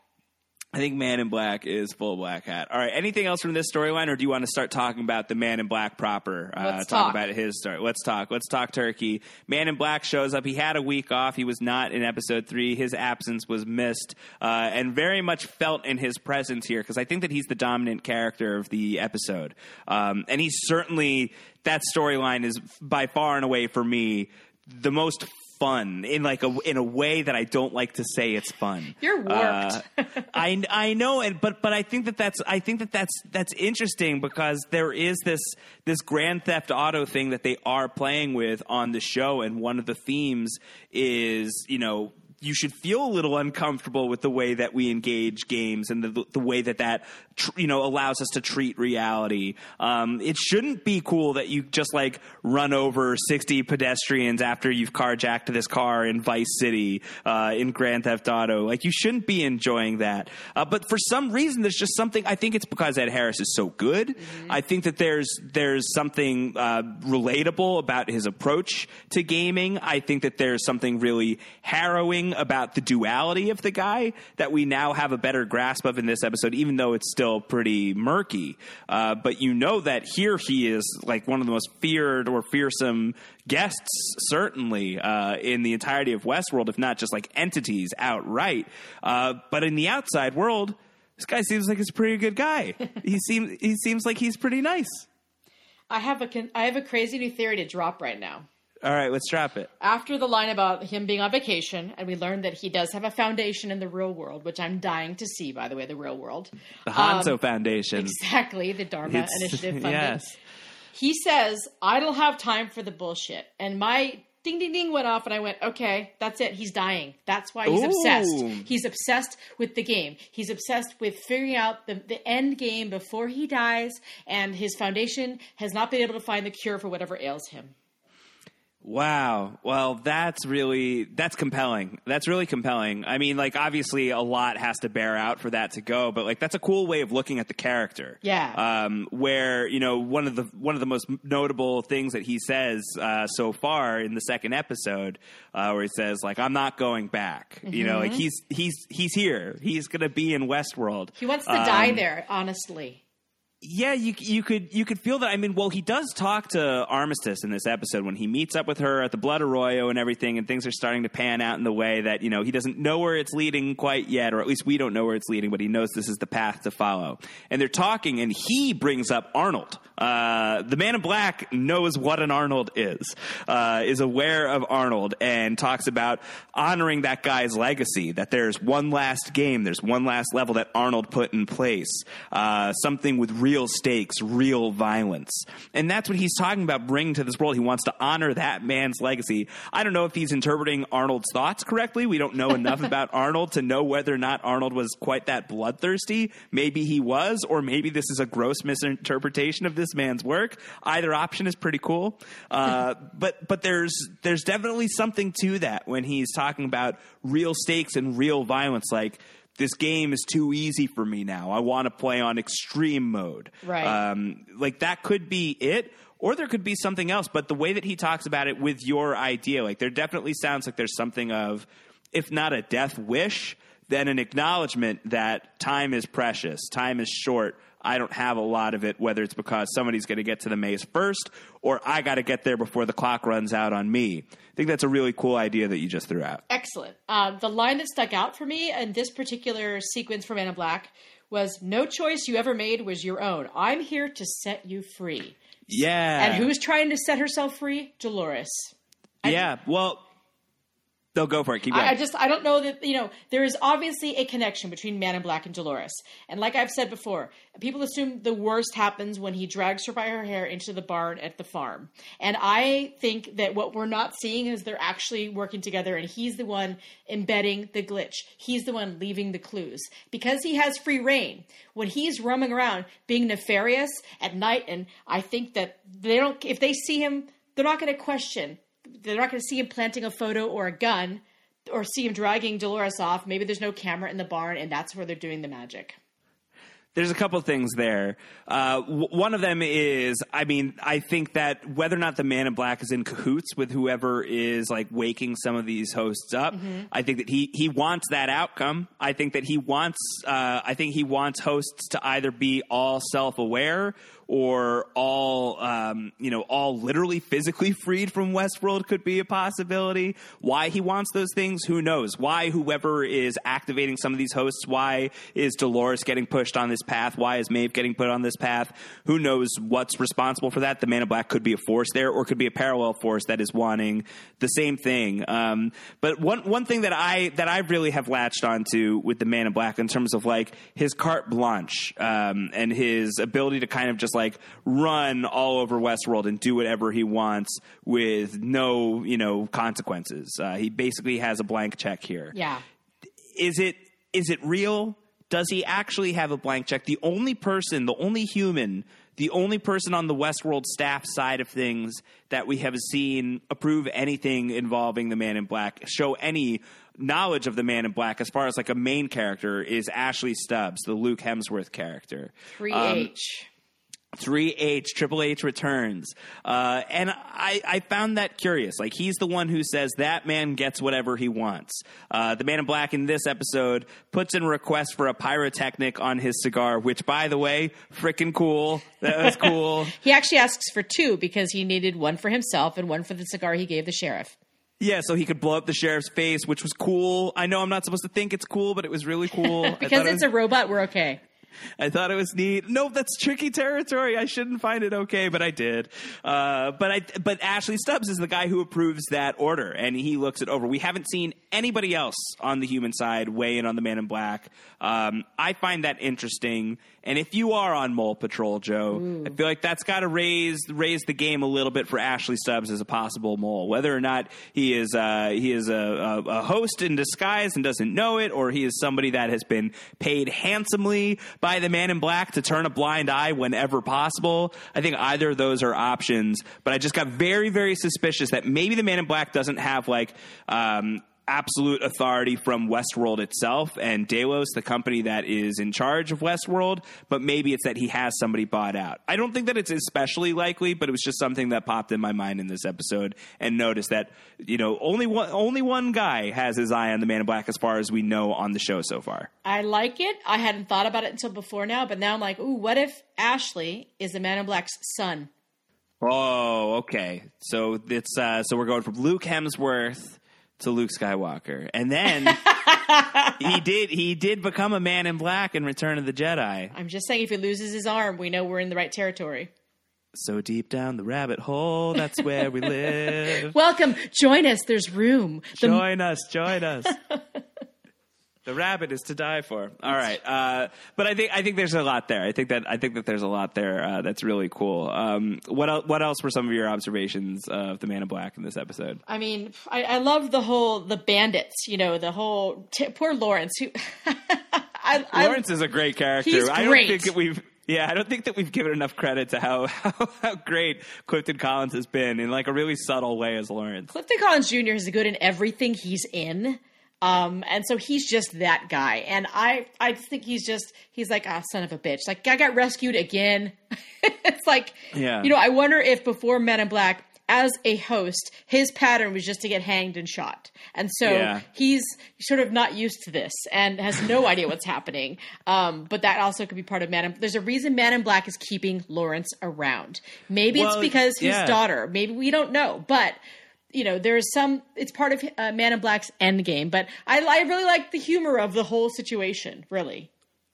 I think Man in Black is full black hat. All right. Anything else from this storyline, or do you want to start talking about the Man in Black proper? Uh, Let's talk, talk. about his story. Let's talk. Let's talk Turkey. Man in Black shows up. He had a week off. He was not in episode three. His absence was missed, uh, and very much felt in his presence here because I think that he's the dominant character of the episode, um, and he's certainly that storyline is by far and away for me the most fun in like a in a way that I don't like to say it's fun. You're warped. Uh, I I know, and but but I think that that's I think that that's that's interesting because there is this this Grand Theft Auto thing that they are playing with on the show, and one of the themes is you know. You should feel a little uncomfortable with the way that we engage games and the, the way that that tr- you know allows us to treat reality. Um, it shouldn't be cool that you just like run over sixty pedestrians after you've carjacked this car in Vice City uh, in Grand Theft Auto. Like you shouldn't be enjoying that. Uh, but for some reason, there's just something. I think it's because Ed Harris is so good. I think that there's there's something uh, relatable about his approach to gaming. I think that there's something really harrowing about the duality of the guy that we now have a better grasp of in this episode, even though it's still pretty murky. Uh, but you know that here he is like one of the most feared or fearsome guests, certainly uh, in the entirety of Westworld, if not just like entities outright. Uh, but in the outside world, this guy seems like he's a pretty good guy. he seems he seems like he's pretty nice. I have a con- I have a crazy new theory to drop right now. All right, let's drop it. After the line about him being on vacation, and we learned that he does have a foundation in the real world, which I'm dying to see. By the way, the real world, The Hanso Um, Foundation. exactly the Dharma It's- Initiative funded. yes. He says, "I don't have time for the bullshit," and my ding ding ding went off, and I went, "Okay, that's it. He's dying. That's why he's Ooh. obsessed. He's obsessed with the game. He's obsessed with figuring out the, the end game before he dies, and his foundation has not been able to find the cure for whatever ails him." Wow. Well, that's really that's compelling. That's really compelling. I mean, like obviously a lot has to bear out for that to go, but like that's a cool way of looking at the character. Yeah. Um, where you know one of the one of the most notable things that he says uh, so far in the second episode, uh, where he says like I'm not going back. You know, Mm-hmm. like he's he's he's here. He's gonna be in Westworld. He wants to die Um, there, honestly. Yeah, you you could you could feel that. I mean, well, he does talk to Armistice in this episode when he meets up with her at the Blood Arroyo and everything, and things are starting to pan out in the way that you know he doesn't know where it's leading quite yet, or at least we don't know where it's leading, but he knows this is the path to follow. And they're talking, and he brings up Arnold. Uh, the Man in Black knows what an Arnold is, uh, is aware of Arnold, and talks about honoring that guy's legacy. That there's one last game, there's one last level that Arnold put in place, uh, something with real stakes, real violence, and that's what he's talking about bringing to this world. He wants to honor that man's legacy. I don't know if he's interpreting Arnold's thoughts correctly. We don't know enough about Arnold to know whether or not Arnold was quite that bloodthirsty. Maybe he was, or maybe this is a gross misinterpretation of this man's work. Either option is pretty cool. Uh, but but there's there's definitely something to that when he's talking about real stakes and real violence. Like this game is too easy for me now. I want to play on extreme mode. Right. Um, like that could be it. Or there could be something else, but the way that he talks about it with your idea, like there definitely sounds like there's something of, if not a death wish, then an acknowledgement that time is precious, time is short. I don't have a lot of it, whether it's because somebody's going to get to the maze first or I got to get there before the clock runs out on me. I think that's a really cool idea that you just threw out. Excellent. Uh, the line that stuck out for me in this particular sequence from in Black was No choice you ever made was your own. I'm here to set you free. Yeah. And who's trying to set herself free? Dolores. Yeah. well, they'll go for it. Keep going. I, I just I don't know that you know there is obviously a connection between Man in Black and Dolores, and like I've said before, people assume the worst happens when he drags her by her hair into the barn at the farm, and I think that what we're not seeing is they're actually working together, and he's the one embedding the glitch. He's the one leaving the clues because he has free rein. When he's roaming around being nefarious at night, and I think that they don't if they see him, they're not going to question they're not going to see him planting a photo or a gun or see him dragging Dolores off. Maybe there's no camera in the barn, and that's where they're doing the magic. There's a couple things there. Uh, w- one of them is, I mean, I think that whether or not the Man in Black is in cahoots with whoever is like waking some of these hosts up, I think that he he wants that outcome. I think that he wants, uh, I think he wants hosts to either be all self aware or all um, you know all literally physically freed from Westworld could be a possibility. Why he wants those things, who knows? Why whoever is activating some of these hosts, why is Dolores getting pushed on this path? Why is Maeve getting put on this path? Who knows what's responsible for that? The Man in Black could be a force there, or could be a parallel force that is wanting the same thing. Um, but one one thing that I that I really have latched onto with the Man in Black in terms of like his carte blanche um, and his ability to kind of just like run all over Westworld and do whatever he wants with no you know consequences. Uh, he basically has a blank check here Yeah. is it is it real? Does he actually have a blank check? The only person, the only human, the only person on the Westworld staff side of things that we have seen approve anything involving the Man in Black, show any knowledge of the Man in Black as far as like a main character is Ashley Stubbs, the Luke Hemsworth character. 3H. 3H, Triple H returns. Uh, and I, I found that curious. Like, he's the one who says that man gets whatever he wants. Uh, the man in black in this episode puts in a request for a pyrotechnic on his cigar, which, by the way, freaking cool. That was cool. he actually asks for two because he needed one for himself and one for the cigar he gave the sheriff. yeah, so he could blow up the sheriff's face, which was cool. I know I'm not supposed to think it's cool, but it was really cool. Because it's was- a robot, we're okay. I thought it was neat. No, that's tricky territory. I shouldn't find it okay, but I did. Uh, but I, but Ashley Stubbs is the guy who approves that order, and he looks it over. We haven't seen anybody else on the human side weigh in on the Man in Black. Um, I find that interesting. And if you are on Mole Patrol, Joe, I feel like that's got to raise raise the game a little bit for Ashley Stubbs as a possible mole. Whether or not he is uh, he is a, a, a host in disguise and doesn't know it, or he is somebody that has been paid handsomely by the Man in Black to turn a blind eye whenever possible. I think either of those are options. But I just got very very suspicious that maybe the Man in Black doesn't have like. Um, absolute authority from Westworld itself and Delos, the company that is in charge of Westworld, but maybe it's that he has somebody bought out. I don't think that it's especially likely, but it was just something that popped in my mind in this episode and noticed that, you know, only one only one guy has his eye on the Man in Black as far as we know on the show so far. I like it. I hadn't thought about it until before now, but now I'm like, ooh, what if Ashley is the Man in Black's son? Oh, okay. So it's uh so we're going from Luke Hemsworth to Luke Skywalker. And then he did he did become a man in black in Return of the Jedi. I'm just saying, if he loses his arm, we know we're in the right territory. So deep down the rabbit hole, that's where we live. Welcome, join us. There's room. The, join us, join us. the rabbit is to die for. All right, uh, but I think I think there's a lot there. I think that I think that there's a lot there uh, that's really cool. Um, what el- what else were some of your observations of the Man in Black in this episode? I mean, I, I love the whole the bandits. You know, the whole t- poor Lawrence. Who I, I, Lawrence is a great character. He's I don't great. think that we've. Yeah, I don't think that we've given enough credit to how, how how great Clifton Collins has been in like a really subtle way as Lawrence. Clifton Collins Jr. is good in everything he's in. Um, and so he's just that guy. And I, I think he's just, he's like, ah, son of a bitch. Like, I got rescued again. it's like, Yeah. you know, I wonder if before Men in Black, as a host, his pattern was just to get hanged and shot. And so Yeah. he's sort of not used to this and has no idea what's happening. Um, but that also could be part of Man in There's a reason Man in Black is keeping Lawrence around. Maybe Well, it's because his daughter. Maybe we don't know. But you know, there's some. It's part of uh, Man in Black's end game. But I, I really like the humor of the whole situation. Really.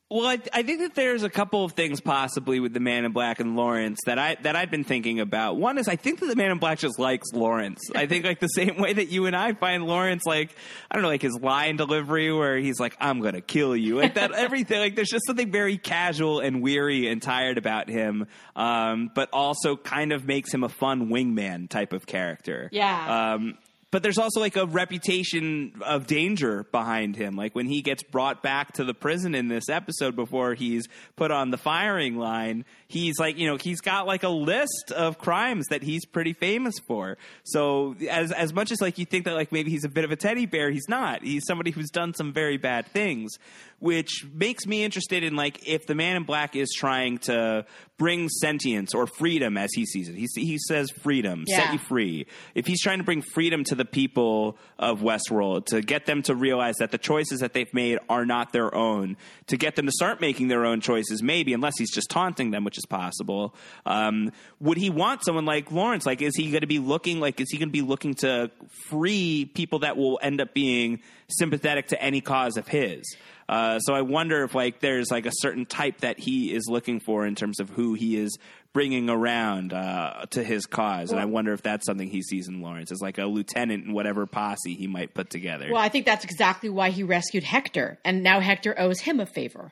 Well, I, I think that there's a couple of things possibly with the Man in Black and Lawrence that I that I've been thinking about. One is I think that the Man in Black just likes Lawrence. I think like the same way that you and I find Lawrence like I don't know like his line delivery where he's like I'm gonna kill you like that everything like there's just something very casual and weary and tired about him, um, but also kind of makes him a fun wingman type of character. Yeah. Um, but there's also like a reputation of danger behind him. Like when he gets brought back to the prison in this episode before he's put on the firing line, he's like, you know, he's got like a list of crimes that he's pretty famous for. So as as much as like you think that like maybe he's a bit of a teddy bear, he's not. He's somebody who's done some very bad things, which makes me interested in like if the man in black is trying to bring sentience or freedom as he sees it. He he says freedom, set you free. If he's trying to bring freedom to the people of Westworld, to get them to realize that the choices that they've made are not their own, to get them to start making their own choices, maybe, unless he's just taunting them, which is possible. Um, would he want someone like Lawrence? Like, is he going to be looking like, is he going to be looking to free people that will end up being sympathetic to any cause of his? Uh, so I wonder if like there's like a certain type that he is looking for in terms of who he is bringing around uh, to his cause, and I wonder if that's something he sees in Lawrence as like a lieutenant in whatever posse he might put together. Well, I think that's exactly why he rescued Hector, and now Hector owes him a favor.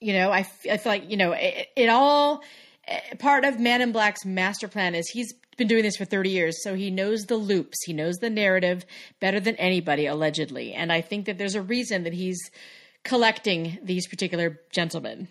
You know, I, f- I feel like you know it, it all. eh, Part of Man in Black's master plan is he's been doing this for 30 years, so he knows the loops, he knows the narrative better than anybody, allegedly. And I think that there's a reason that he's collecting these particular gentlemen.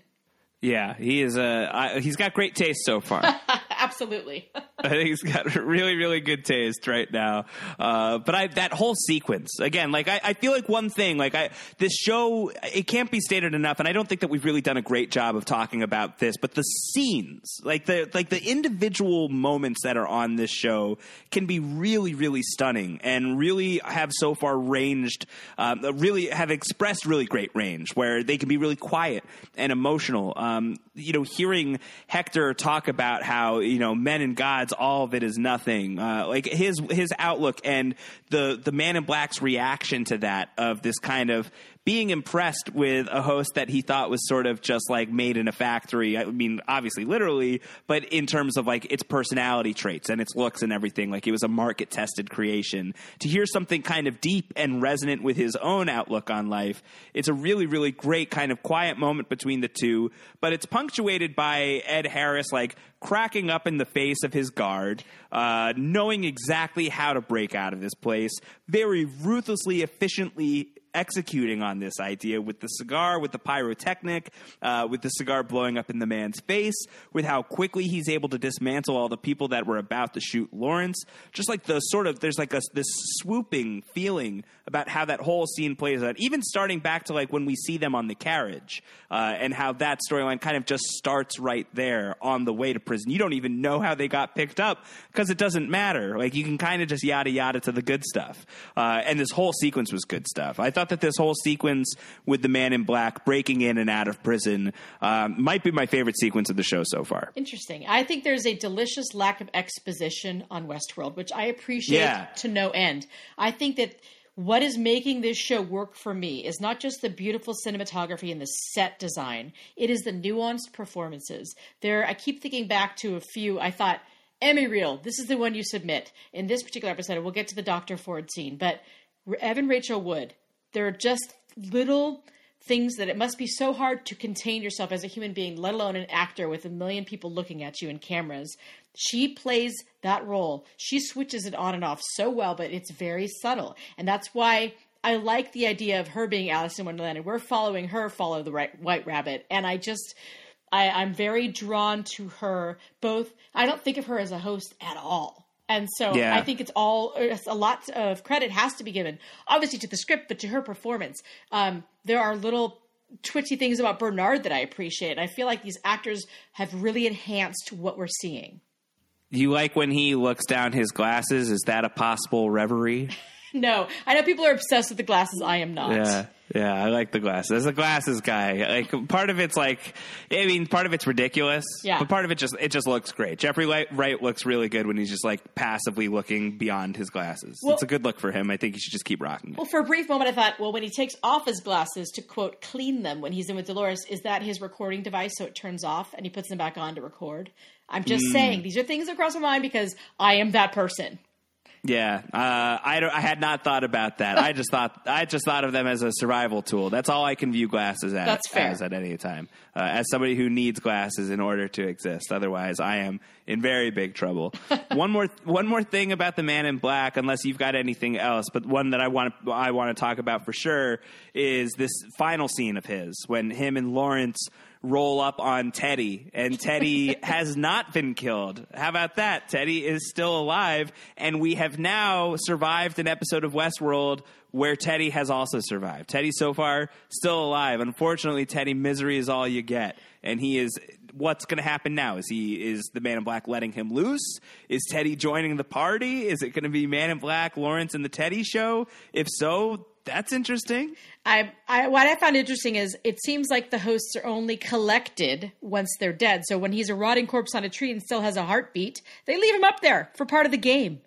yeah, he is a I, he's got great taste so far. Absolutely. I think he's got really, really good taste right now. Uh, but I, that whole sequence again, like I, I feel like one thing, like I, this show, it can't be stated enough, and I don't think that we've really done a great job of talking about this. But the scenes, like the like the individual moments that are on this show, can be really, really stunning and really have so far ranged, um, really have expressed really great range where they can be really quiet and emotional. Um, you know, hearing Hector talk about how you know men and gods, all of it is nothing. Uh, like his his outlook and the the Man in Black's reaction to that of this kind of being impressed with a host that he thought was sort of just like made in a factory. I mean, obviously, literally, but in terms of like its personality traits and its looks and everything, like it was a market tested creation. To hear something kind of deep and resonant with his own outlook on life, it's a really, really great kind of quiet moment between the two, but it's punctuated by Ed Harris like cracking up in the face of his guard, uh, knowing exactly how to break out of this place, very ruthlessly, efficiently executing on this idea with the cigar, with the pyrotechnic, uh, with the cigar blowing up in the man's face, with how quickly he's able to dismantle all the people that were about to shoot Lawrence. Just like the sort of there's like a this swooping feeling about how that whole scene plays out. Even starting back to like when we see them on the carriage uh, and how that storyline kind of just starts right there on the way to prison. You don't even know how they got picked up because it doesn't matter. Like you can kind of just yada yada to the good stuff. Uh, and this whole sequence was good stuff. I thought that this whole sequence with the man in black breaking in and out of prison um, might be my favorite sequence of the show so far. Interesting. I think there's a delicious lack of exposition on Westworld, which I appreciate Yeah. to no end. I think that what is making this show work for me is not just the beautiful cinematography and the set design, it is the nuanced performances. There I keep thinking back to a few I thought Emmy Reel, this is the one you submit. In this particular episode, we'll get to the Dr. Ford scene, but Evan Rachel Wood, there are just little things that it must be so hard to contain yourself as a human being, let alone an actor with a million people looking at you and cameras. She plays that role. She switches it on and off so well, but it's very subtle. And that's why I like the idea of her being Alice in Wonderland and we're following her follow the right, white rabbit. And I just I, I'm very drawn to her both I don't think of her as a host at all. And so Yeah. I think it's all it's a lot of credit has to be given, obviously to the script, but to her performance. Um, there are little twitchy things about Bernard that I appreciate. And I feel like these actors have really enhanced what we're seeing. You like when he looks down his glasses? Is that a possible reverie? No, I know people are obsessed with the glasses. I am not. Yeah, yeah, I like the glasses. As a glasses guy, like part of it's like, I mean, part of it's ridiculous. Yeah. but part of it just it just looks great. Jeffrey Wright looks really good when he's just like passively looking beyond his glasses. Well- it's a good look for him. I think he should just keep rocking it. Well, for a brief moment, I thought, well, when he takes off his glasses to quote clean them when he's in with Dolores, is that his recording device so it turns off and he puts them back on to record? I'm just hmm. saying these are things that cross my mind because I am that person. Yeah, uh, I I had not thought about that. I just thought I just thought of them as a survival tool. That's all I can view glasses as, That's fair. as at any time. Uh, as somebody who needs glasses in order to exist, otherwise I am in very big trouble. one more one more thing about the Man in Black, unless you've got anything else, but one that I want I want to talk about for sure is this final scene of his when him and Lawrence roll up on Teddy, and Teddy has not been killed. How about that? Teddy is still alive, and we have now survived an episode of Westworld where Teddy has also survived. Teddy so far still alive. Unfortunately, Teddy misery is all you get, and he is. What's going to happen now? Is he is the Man in Black letting him loose? Is Teddy joining the party? Is it going to be Man in Black, Lawrence, and the Teddy show? If so, that's interesting. I, I what I found interesting is it seems like the hosts are only collected once they're dead. So when he's a rotting corpse on a tree and still has a heartbeat, they leave him up there for part of the game.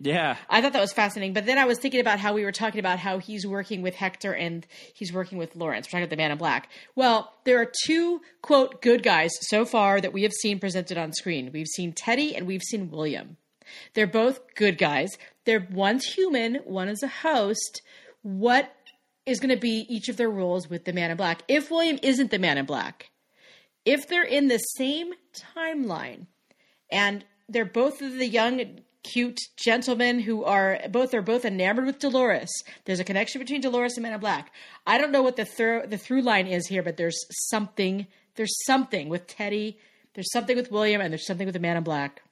Yeah. I thought that was fascinating. But then I was thinking about how we were talking about how he's working with Hector and he's working with Lawrence. We're talking about the Man in Black. Well, there are two, quote, good guys so far that we have seen presented on screen. We've seen Teddy and we've seen William. They're both good guys. They're one's human, one is a host. What is going to be each of their roles with the Man in Black? If William isn't the Man in Black, if they're in the same timeline and they're both of the young cute gentlemen who are both are both enamored with Dolores. There's a connection between Dolores and Man in Black. I don't know what the through the through line is here, but there's something there's something with Teddy, there's something with William, and there's something with the Man in Black.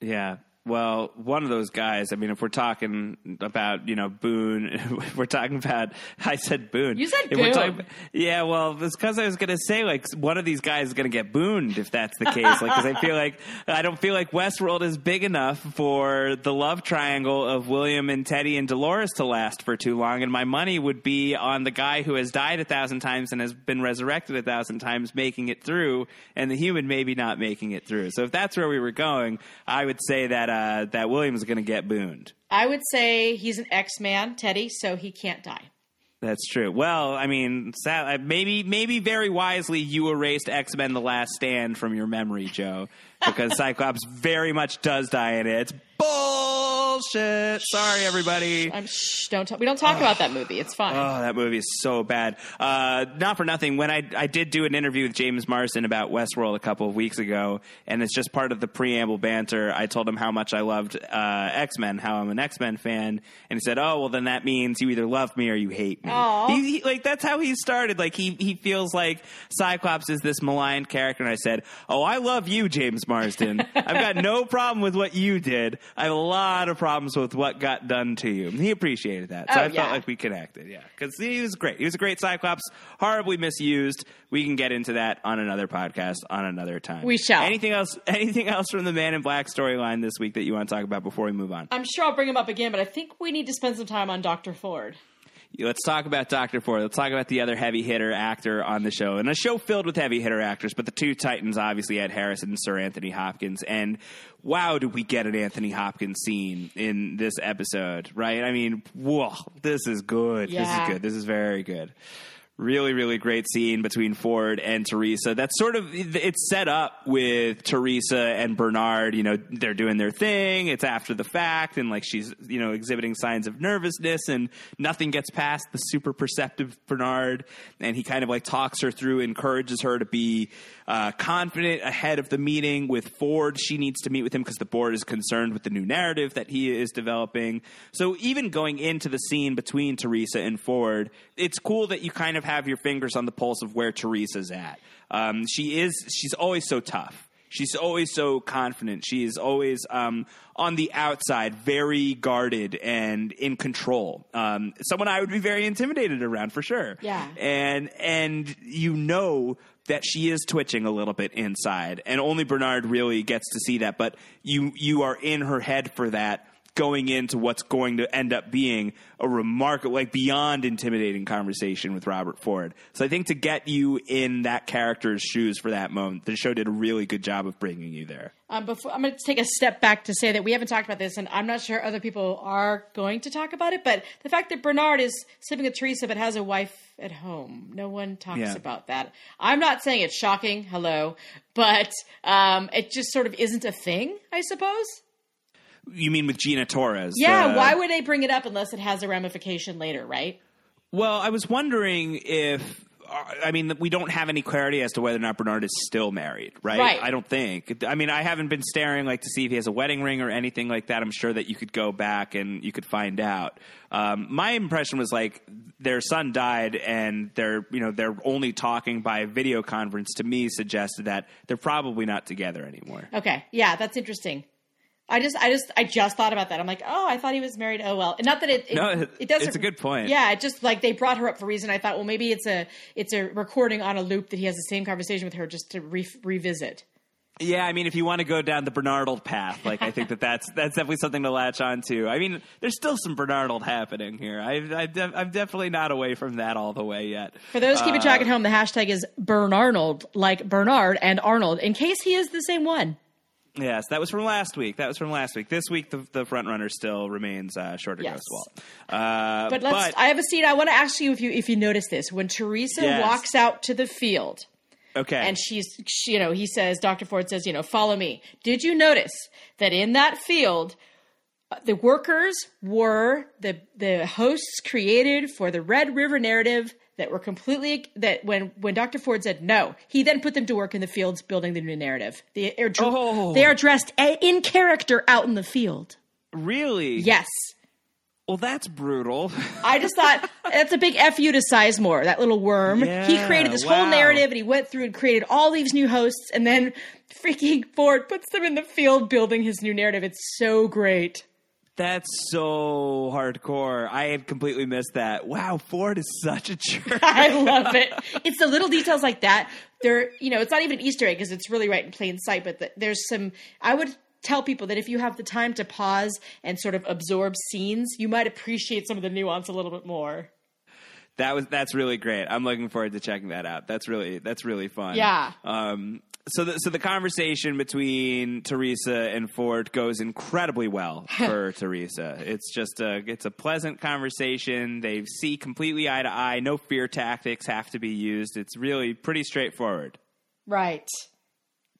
Yeah. Well, one of those guys. I mean, if we're talking about you know Boone, we're talking about. I said Boone. You said Boone. talking- yeah, well, it's because I was going to say like one of these guys is going to get booned if that's the case. Like, because I feel like I don't feel like Westworld is big enough for the love triangle of William and Teddy and Dolores to last for too long, and my money would be on the guy who has died a thousand times and has been resurrected a thousand times, making it through, and the human maybe not making it through. So if that's where we were going, I would say that uh, that William's is going to get booned. I would say he's an X Man, Teddy, so he can't die. That's true. Well, I mean, uh, maybe maybe very wisely you erased X Men: The Last Stand from your memory, Joe, because Cyclops very much does die in it. It's bullshit. Sorry, everybody. I'm shh, don't talk, we don't talk about that movie. It's fine. Oh, that movie is so bad. Uh, not for nothing. When I I did do an interview with James Marsden about Westworld a couple of weeks ago, and it's just part of the preamble banter. I told him how much I loved uh, X Men, how I'm an X Men fan, and he said, "Oh, well, then that means you either love me or you hate me." He, he- like that's how he started. Like he he feels like Cyclops is this maligned character, and I said, "Oh, I love you, James Marsden. I've got no problem with what you did. I have a lot of problems with what got done to you." He appreciated that, so Oh, I felt like we connected. Yeah, because he was great. He was a great Cyclops, horribly misused. We can get into that on another podcast on another time. We shall. Anything else? Anything else from the Man in Black storyline this week that you want to talk about before we move on? I'm sure I'll bring him up again, but I think we need to spend some time on Dr. Ford. Let's talk about Dr. Ford. Let's talk about the other heavy hitter actor on the show. And a show filled with heavy hitter actors, but the two Titans obviously Ed Harrison and Sir Anthony Hopkins. And wow, did we get an Anthony Hopkins scene in this episode, right? I mean, whoa, this is good. This is good. This is very good. Really, really great scene between Ford and Teresa. That's sort of it's set up with Teresa and Bernard. You know, they're doing their thing. It's after the fact, and like she's you know exhibiting signs of nervousness, and nothing gets past the super perceptive Bernard. And he kind of like talks her through, encourages her to be uh, confident ahead of the meeting with Ford. She needs to meet with him because the board is concerned with the new narrative that he is developing. So even going into the scene between Teresa and Ford, it's cool that you kind of have your fingers on the pulse of where Teresa's at. Um, she is she's always so tough. She's always so confident. She is always um, on the outside, very guarded and in control. Um, someone I would be very intimidated around for sure. Yeah. And and you know that she is twitching a little bit inside, and only Bernard really gets to see that. But you you are in her head for that going into what's going to end up being a remarkable, like beyond intimidating conversation with Robert Ford. So I think to get you in that character's shoes for that moment, the show did a really good job of bringing you there. Um, before I'm going to take a step back to say that we haven't talked about this, and I'm not sure other people are going to talk about it. But the fact that Bernard is sleeping with Teresa but has a wife at home, no one talks Yeah. about that. I'm not saying it's shocking, hello, but um, it just sort of isn't a thing, I suppose. You mean with Gina Torres? Yeah, the- why would they bring it up unless it has a ramification later, right? Well, I was wondering if. I mean, we don't have any clarity as to whether or not Bernard is still married, right? Right. I don't think. I mean, I haven't been staring like to see if he has a wedding ring or anything like that. I'm sure that you could go back and you could find out. Um, my impression was like their son died, and they're you know they're only talking by video conference. To me, suggested that they're probably not together anymore. Okay, yeah, that's interesting. I just, I just, I just thought about that. I'm like, oh, I thought he was married. Oh well, and not that it, it, No, it- it doesn't. it's a good point. Yeah, it just like they brought her up for a reason. I thought, well, maybe it's a, it's a recording on a loop that he has the same conversation with her just to re- revisit. Yeah, I mean, if you want to go down the Bernarnold path, like I think that that's that's definitely something to latch on to. I mean, there's still some Bernarnold happening here. I, I def- I'm definitely not away from that all the way yet. For those Uh, keeping track at home, the hashtag is Bernarnold, like Bernard and Arnold, in case he is the same one. Yes, that was from last week. That was from last week. This week, the, the front runner still remains uh, Shorter Yes. Ghost Walt. Uh, But let's. I have a scene. I want to ask you if you if you notice this when Teresa Yes. walks out to the field. okay, and she's she, you know he says dr ford says you know follow me did you notice that in that field uh, the workers were the the hosts created for the red river narrative that were completely that when when dr ford said no he then put them to work in the fields building the new narrative they are, Oh. they are dressed in character out in the field really? yes Well, that's brutal. I just thought that's a big fu to Sizemore, that little worm. he created this wow. whole narrative, and he went through and created all these new hosts, and then freaking Ford puts them in the field building his new narrative. It's so great. That's so hardcore. I had completely missed that. Wow, Ford is such a jerk. I love it. It's the little details like that. There, you know, it's not even an Easter egg because it's really right in plain sight. But the, there's some. I would tell people that if you have the time to pause and sort of absorb scenes, you might appreciate some of the nuance a little bit more. That was that's really great. I'm looking forward to checking that out. That's really that's really fun. Yeah. Um. So the so the conversation between Teresa and Ford goes incredibly well for Teresa. It's just a it's a pleasant conversation. They see completely eye to eye. No fear tactics have to be used. It's really pretty straightforward. Right.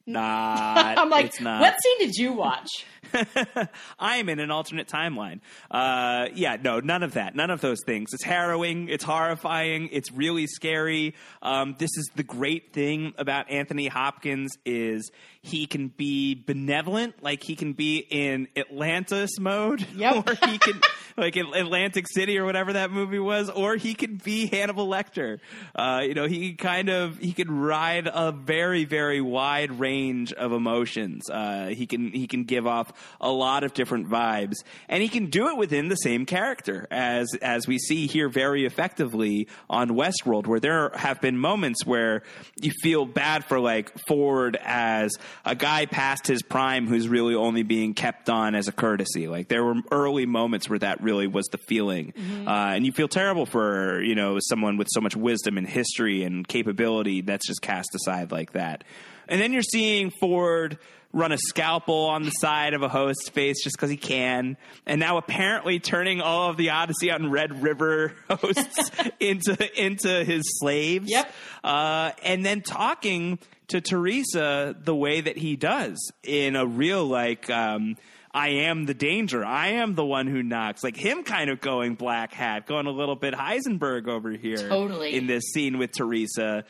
Not. I'm like, it's not. what scene did you watch? I'm in an alternate timeline. Uh, yeah, no, none of that. None of those things. It's harrowing. It's horrifying. It's really scary. Um, this is the great thing about Anthony Hopkins is he can be benevolent, like he can be in Atlantis mode, Yep. or he can like Atlantic City or whatever that movie was, or he could be Hannibal Lecter. Uh, you know, he kind of he can ride a very very wide range of emotions. Uh, he can he can give off a lot of different vibes, and he can do it within the same character as as we see here very effectively on Westworld, where there have been moments where you feel bad for like Ford as a guy past his prime who's really only being kept on as a courtesy. Like there were early moments where that really was the feeling, uh, and you feel terrible for you know someone with so much wisdom and history and capability that's just cast aside like that. And then you're seeing Ford run a scalpel on the side of a host's face just because he can, and now apparently turning all of the Odyssey on Red River hosts into into his slaves. Yep. Uh, and then talking to Teresa the way that he does in a real like. Um, I am the danger. I am the one who knocks. Like him kind of going black hat, going a little bit Heisenberg over here. Totally. In this scene with Teresa.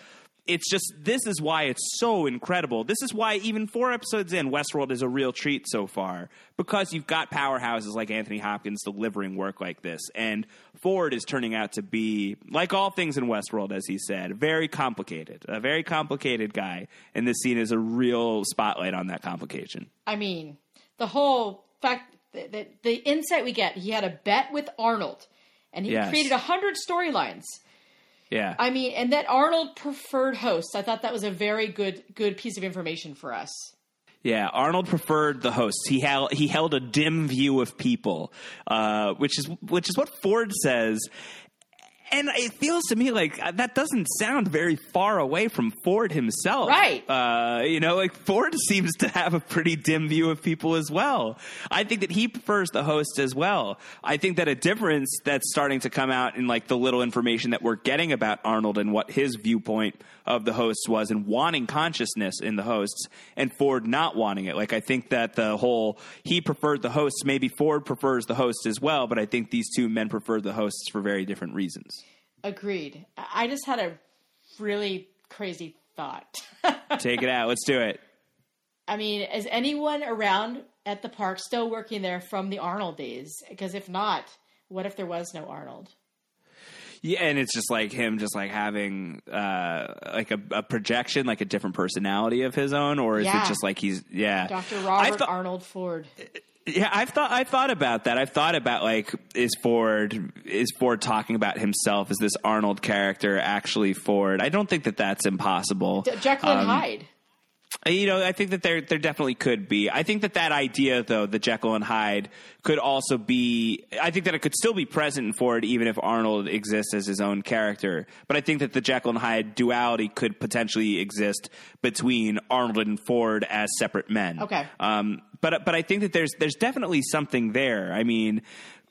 it's just this is why it's so incredible. This is why even four episodes in, Westworld is a real treat so far because you've got powerhouses like Anthony Hopkins delivering work like this, and Ford is turning out to be like all things in Westworld, as he said, very complicated, a very complicated guy, and this scene is a real spotlight on that complication. I mean, the whole fact that the, the insight we get, he had a bet with Arnold, and he Yes. created a hundred storylines. Yeah, I mean, and that Arnold preferred hosts. I thought that was a very good good piece of information for us. Yeah, Arnold preferred the hosts. He held he held a dim view of people, uh, which is which is what Ford says. And it feels to me like uh, that doesn't sound very far away from Ford himself, Right. Uh, you know, like Ford seems to have a pretty dim view of people as well. I think that he prefers the host as well. I think that a difference that's starting to come out in like the little information that we're getting about Arnold and what his viewpoint of the hosts was and wanting consciousness in the hosts and Ford not wanting it. Like I think that the whole he preferred the hosts, maybe Ford prefers the hosts as well, but I think these two men prefer the hosts for very different reasons. Agreed. I I just had a really crazy thought. Take it out. Let's do it. I mean, is anyone around at the park still working there from the Arnold days? Because if not, what if there was no Arnold? Yeah, and it's just like him, just like having uh, like a, a projection, like a different personality of his own, or is Yeah. it just like he's yeah? Dr. I Robert thought- Arnold Ford. Yeah, I've thought I thought about that. I've thought about like is Ford is Ford talking about himself as this Arnold character actually Ford? I don't think that that's impossible. D- Jekyll and Um, Hyde. You know, I think that there there definitely could be. I think that that idea, though, the Jekyll and Hyde, could also be. I think that it could still be present in Ford, even if Arnold exists as his own character. But I think that the Jekyll and Hyde duality could potentially exist between Arnold and Ford as separate men. Okay. Um, but but I think that there's there's definitely something there. I mean.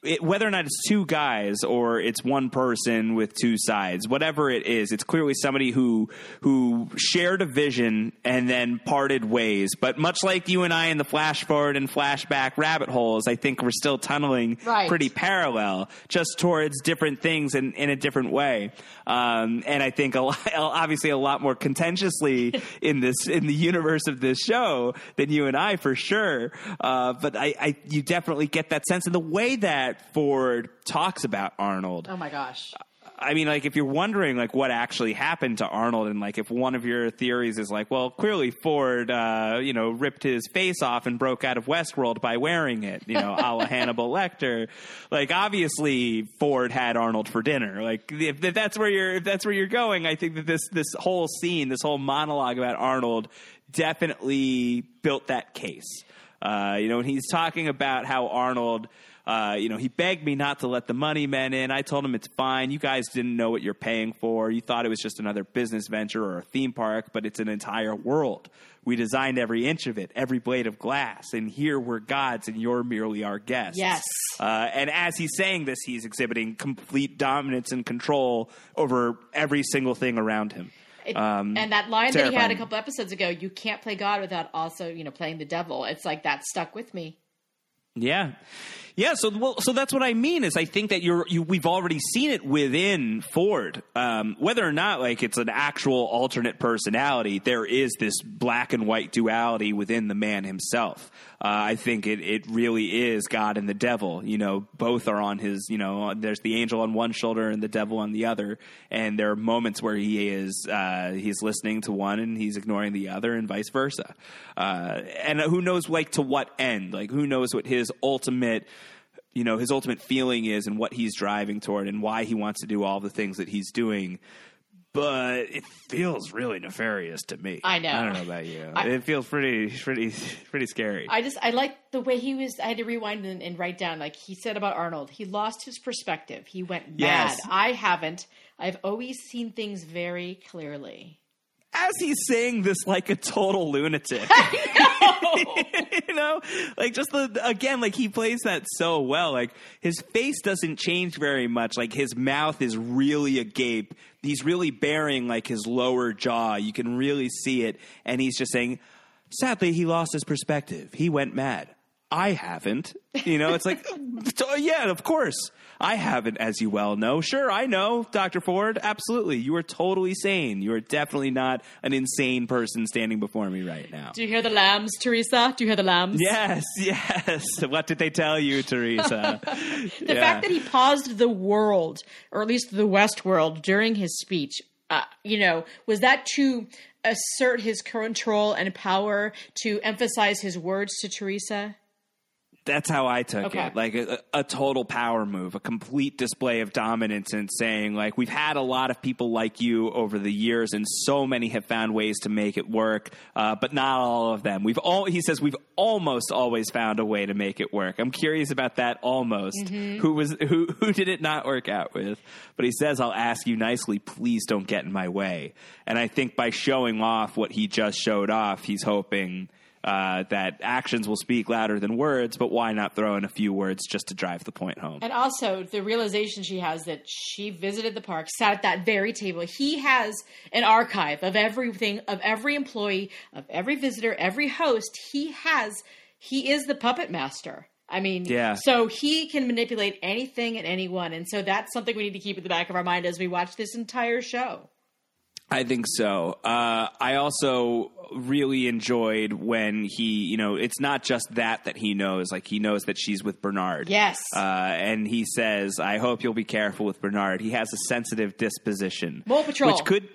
It, whether or not it's two guys or it's one person with two sides, whatever it is, it's clearly somebody who who shared a vision and then parted ways. But much like you and I in the flash forward and flashback rabbit holes, I think we're still tunneling Right. pretty parallel, just towards different things in, in a different way. Um, and I think a lot, obviously a lot more contentiously in this in the universe of this show than you and I for sure. Uh, but I, I you definitely get that sense in the way that Ford talks about Arnold. Oh my gosh. I mean, like if you're wondering like what actually happened to Arnold, and like if one of your theories is like, well, clearly Ford, uh, you know, ripped his face off and broke out of Westworld by wearing it, you know, a la Hannibal Lecter. Like obviously Ford had Arnold for dinner. Like if, if that's where you're if that's where you're going, I think that this this whole scene, this whole monologue about Arnold, definitely built that case. Uh, you know, when he's talking about how Arnold, uh, you know, he begged me not to let the money men in. I told him it's fine. You guys didn't know what you're paying for. You thought it was just another business venture or a theme park, but it's an entire world. We designed every inch of it, every blade of glass, and here we're gods, and you're merely our guests. Yes. Uh, and as he's saying this, he's exhibiting complete dominance and control over every single thing around him. It- Um, and that line that he had a couple episodes ago, you can't play God without also, you know, playing the devil. It's like that stuck with me. Yeah, yeah. So, well, so that's what I mean is I think that you're you, we've already seen it within Ford. Um, whether or not like it's an actual alternate personality, there is this black and white duality within the man himself. Uh, I think it it really is God and the devil. You know, both are on his. You know, there's the angel on one shoulder and the devil on the other, and there are moments where he is uh, he's listening to one and he's ignoring the other, and vice versa. Uh, and who knows, like to what end? Like who knows what his ultimate you know his ultimate feeling is and what he's driving toward and why he wants to do all the things that he's doing but it feels really nefarious to me I know. i don't know about you I- it feels pretty pretty pretty scary I just I like the way he was. I had to rewind and, and write down like he said about Arnold. He lost his perspective. He went mad. Yes. I haven't. I've always seen things very clearly. as he's saying this like a total lunatic you know? Like just the again like he plays that so well. Like his face doesn't change very much. Like his mouth is really agape. He's really bearing like his lower jaw. You can really see it. And he's just saying sadly he lost his perspective. He went mad I haven't. You know, it's like, yeah, of course. I haven't, as you well know. Sure, I know, Dr. Ford. Absolutely. You are totally sane. You are definitely not an insane person standing before me right now. Do you hear the lambs, Teresa? Do you hear the lambs? Yes, yes. What did they tell you, Teresa? the yeah. fact that he paused the world, or at least the West world, during his speech, uh, you know, was that to assert his control and power to emphasize his words to Teresa? That's how I took okay. it. Like a, a, total power move, a complete display of dominance, and saying, like, we've had a lot of people like you over the years, and so many have found ways to make it work, uh, but not all of them. We've all, he says, we've almost always found a way to make it work. I'm curious about that almost. Mm-hmm. Who was, who, who did it not work out with? But he says, I'll ask you nicely, please don't get in my way. And I think by showing off what he just showed off, he's hoping uh, that actions will speak louder than words, but why not throw in a few words just to drive the point home? And also the realization she has that she visited the park, sat at that very table. He has an archive of everything, of every employee, of every visitor, every host. He has, he is the puppet master. I mean, yeah. So he can manipulate anything and anyone, and so that's something we need to keep in the back of our mind as we watch this entire show. I think so. Uh, I also really enjoyed when he, you know, it's not just that that he knows. Like he knows that she's with Bernard. Yes. Uh, and he says, "I hope you'll be careful with Bernard. He has a sensitive disposition." Mole Patrol, which could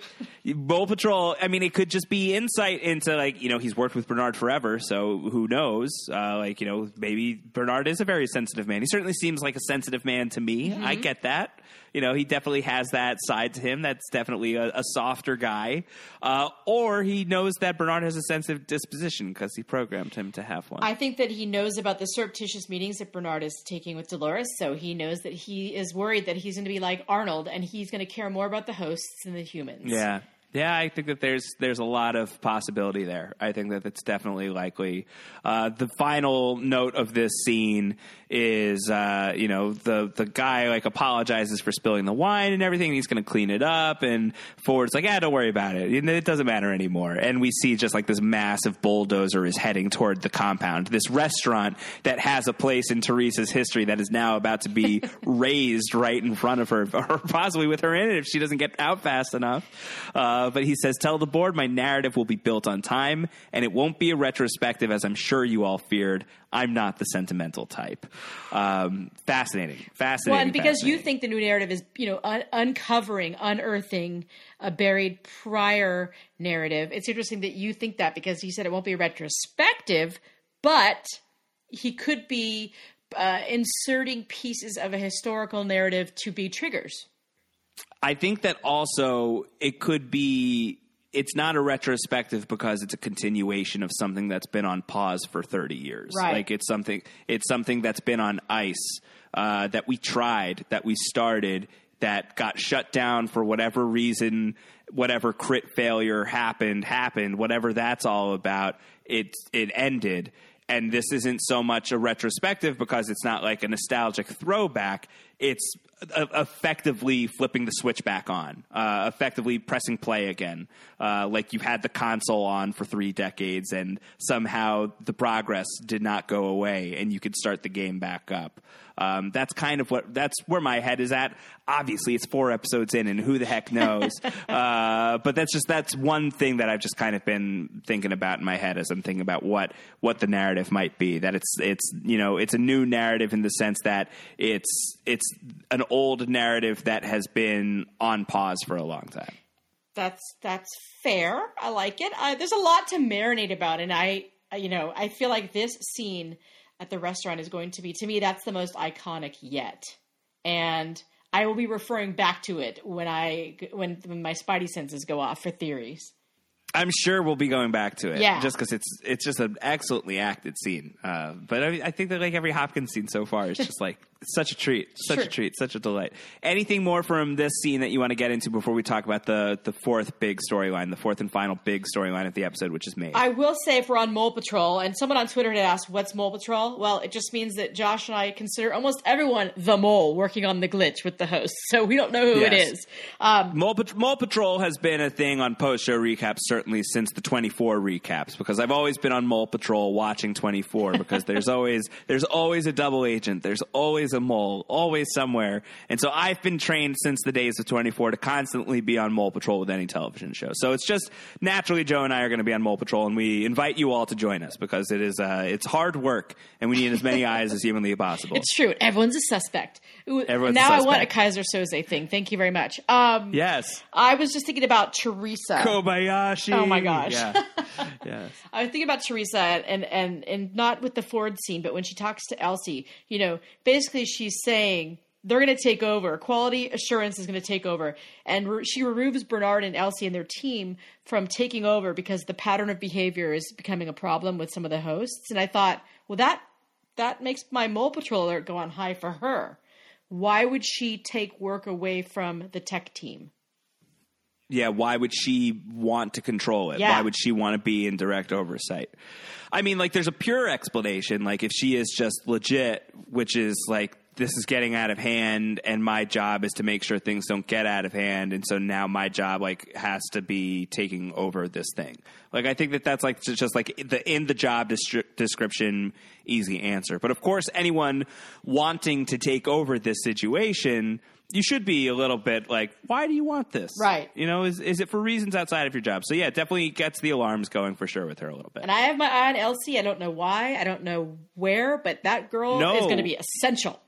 Mole Patrol. I mean, it could just be insight into like you know he's worked with Bernard forever, so who knows? Uh, like you know, maybe Bernard is a very sensitive man. He certainly seems like a sensitive man to me. Mm-hmm. I get that you know, he definitely has that side to him. That's definitely a, a softer guy. Uh, or he knows that Bernard has a sensitive disposition because he programmed him to have one. I think that he knows about the surreptitious meetings that Bernard is taking with Dolores, so he knows that he is worried that he's going to be like Arnold and he's going to care more about the hosts than the humans. Yeah. Yeah, I think that there's there's a lot of possibility there. I think that it's definitely likely. Uh, the final note of this scene is uh, you know the the guy like apologizes for spilling the wine and everything. And he's going to clean it up, and Ford's like, "Yeah, don't worry about it. It doesn't matter anymore." And we see just like this massive bulldozer is heading toward the compound. This restaurant that has a place in Teresa's history that is now about to be razed right in front of her, or possibly with her in it if she doesn't get out fast enough. Uh, but he says, "Tell the board my narrative will be built on time, and it won't be a retrospective, as I'm sure you all feared. I'm not the sentimental type. Um, fascinating, fascinating. Well, and because you think the new narrative is, you know, un- uncovering, unearthing a buried prior narrative. It's interesting that you think that because he said it won't be a retrospective, but he could be uh, inserting pieces of a historical narrative to be triggers. I think that also it could be it's not a retrospective because it's a continuation of something that's been on pause for 30 years. Right. Like it's something it's something that's been on ice uh, that we tried, that we started, that got shut down for whatever reason, whatever crit failure happened, happened, whatever that's all about. It it ended. And this isn't so much a retrospective because it's not like a nostalgic throwback. It's effectively flipping the switch back on, uh, effectively pressing play again. Uh, like you had the console on for three decades and somehow the progress did not go away and you could start the game back up. Um, that's kind of what that's where my head is at. Obviously, it's four episodes in, and who the heck knows? uh, but that's just that's one thing that I've just kind of been thinking about in my head as I'm thinking about what what the narrative might be. That it's it's you know it's a new narrative in the sense that it's it's an old narrative that has been on pause for a long time. That's that's fair. I like it. Uh, there's a lot to marinate about, and I you know I feel like this scene at the restaurant is going to be to me that's the most iconic yet, and I will be referring back to it when I when, when my spidey senses go off for theories. I'm sure we'll be going back to it. Yeah. Just because it's it's just an excellently acted scene. Uh, but I, I, think that like every Hopkins scene so far is just like such a treat, such sure. a treat, such a delight. Anything more from this scene that you want to get into before we talk about the the fourth big storyline, the fourth and final big storyline of the episode, which is made? I will say if we're on Mole Patrol, and someone on Twitter had asked, "What's Mole Patrol?" Well, it just means that Josh and I consider almost everyone the mole working on the glitch with the host, so we don't know who yes. it is. Um, mole, Pat- mole Patrol has been a thing on post show recaps certainly certainly since the 24 recaps because I've always been on Mole Patrol watching 24 because there's always there's always a double agent, there's always a mole, always somewhere. And so I've been trained since the days of 24 to constantly be on Mole Patrol with any television show. So it's just naturally Joe and I are going to be on Mole Patrol and we invite you all to join us because it is uh, it's hard work and we need as many eyes as humanly possible. It's true. Everyone's a suspect. Everyone's now I want a. Keyser Soze thing. Thank you very much. Um, yes. I was just thinking about Teresa. Kobayashi. Oh my gosh. Yeah. yes. I was thinking about Teresa and, and, and not with the Ford scene, but when she talks to Elsie, you know, basically she's saying they're going to take over. Quality assurance is going to take over. And re- she removes Bernard and Elsie and their team from taking over because the pattern of behavior is becoming a problem with some of the hosts. And I thought, well, that, that makes my mole patrol alert go on high for her. Why would she take work away from the tech team? Yeah, why would she want to control it? Yeah. Why would she want to be in direct oversight? I mean, like, there's a pure explanation. Like, if she is just legit, which is like, this is getting out of hand, and my job is to make sure things don't get out of hand, and so now my job like has to be taking over this thing. Like, I think that that's like just like the in the job destri- description easy answer. But of course, anyone wanting to take over this situation. You should be a little bit like, why do you want this? Right. You know, is is it for reasons outside of your job? So yeah, it definitely gets the alarms going for sure with her a little bit. And I have my eye on Elsie. I don't know why. I don't know where, but that girl No. is going to be essential.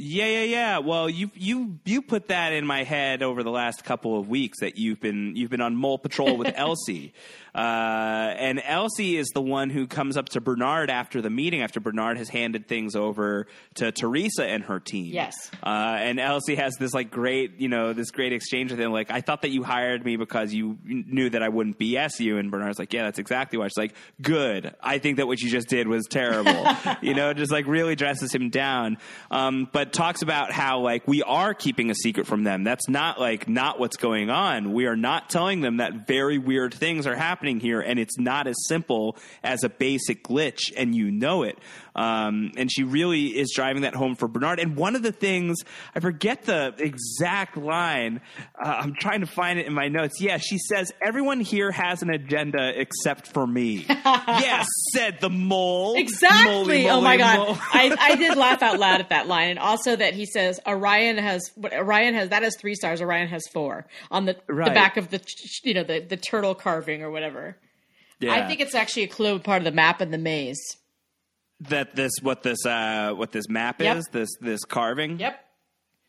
Yeah, yeah, yeah. Well, you you you put that in my head over the last couple of weeks that you've been you've been on mole patrol with Elsie, uh, and Elsie is the one who comes up to Bernard after the meeting after Bernard has handed things over to Teresa and her team. Yes. uh, and Elsie has this like great you know this great exchange with him like I thought that you hired me because you knew that I wouldn't BS you, and Bernard's like yeah that's exactly why. She's like good. I think that what you just did was terrible. you know, just like really dresses him down. Um, but talks about how like we are keeping a secret from them. That's not like not what's going on. We are not telling them that very weird things are happening here, and it's not as simple as a basic glitch, and you know it. Um, and she really is driving that home for Bernard. And one of the things I forget the exact line. Uh, I'm trying to find it in my notes. Yeah, she says everyone here has an agenda except for me. yes, said the mole. Exactly. Moly, oh my god, mole. I, I did laugh out loud at that line, and also that he says Orion has Orion has that has three stars. Orion has four on the the back of the you know the the turtle carving or whatever. Yeah. I think it's actually a clue part of the map and the maze. That this what this uh what this map Yep. is this this carving. Yep.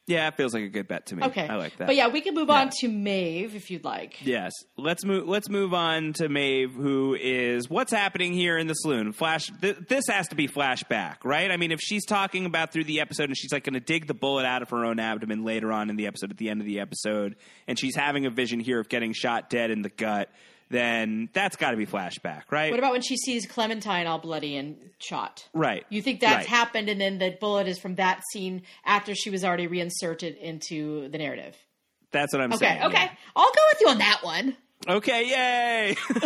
Yeah, it feels like a good bet to me. Okay. I like that. But yeah, we can move on to Maeve if you'd like. Yes. Let's move. Let's move on to Maeve, who is what's happening here in the saloon. Flash. Th- this has to be flashback, right? I mean, if she's talking about through the episode and she's like going to dig the bullet out of her own abdomen later on in the episode, at the end of the episode, and she's having a vision here of getting shot dead in the gut, then that's got to be flashback, right? What about when she sees Clementine all bloody and shot? right. You think that's Right. happened, and then the bullet is from that scene after she was already reinserted into the narrative. That's what I'm Okay, saying. okay, yeah. I'll go with you on that one. Okay, yay!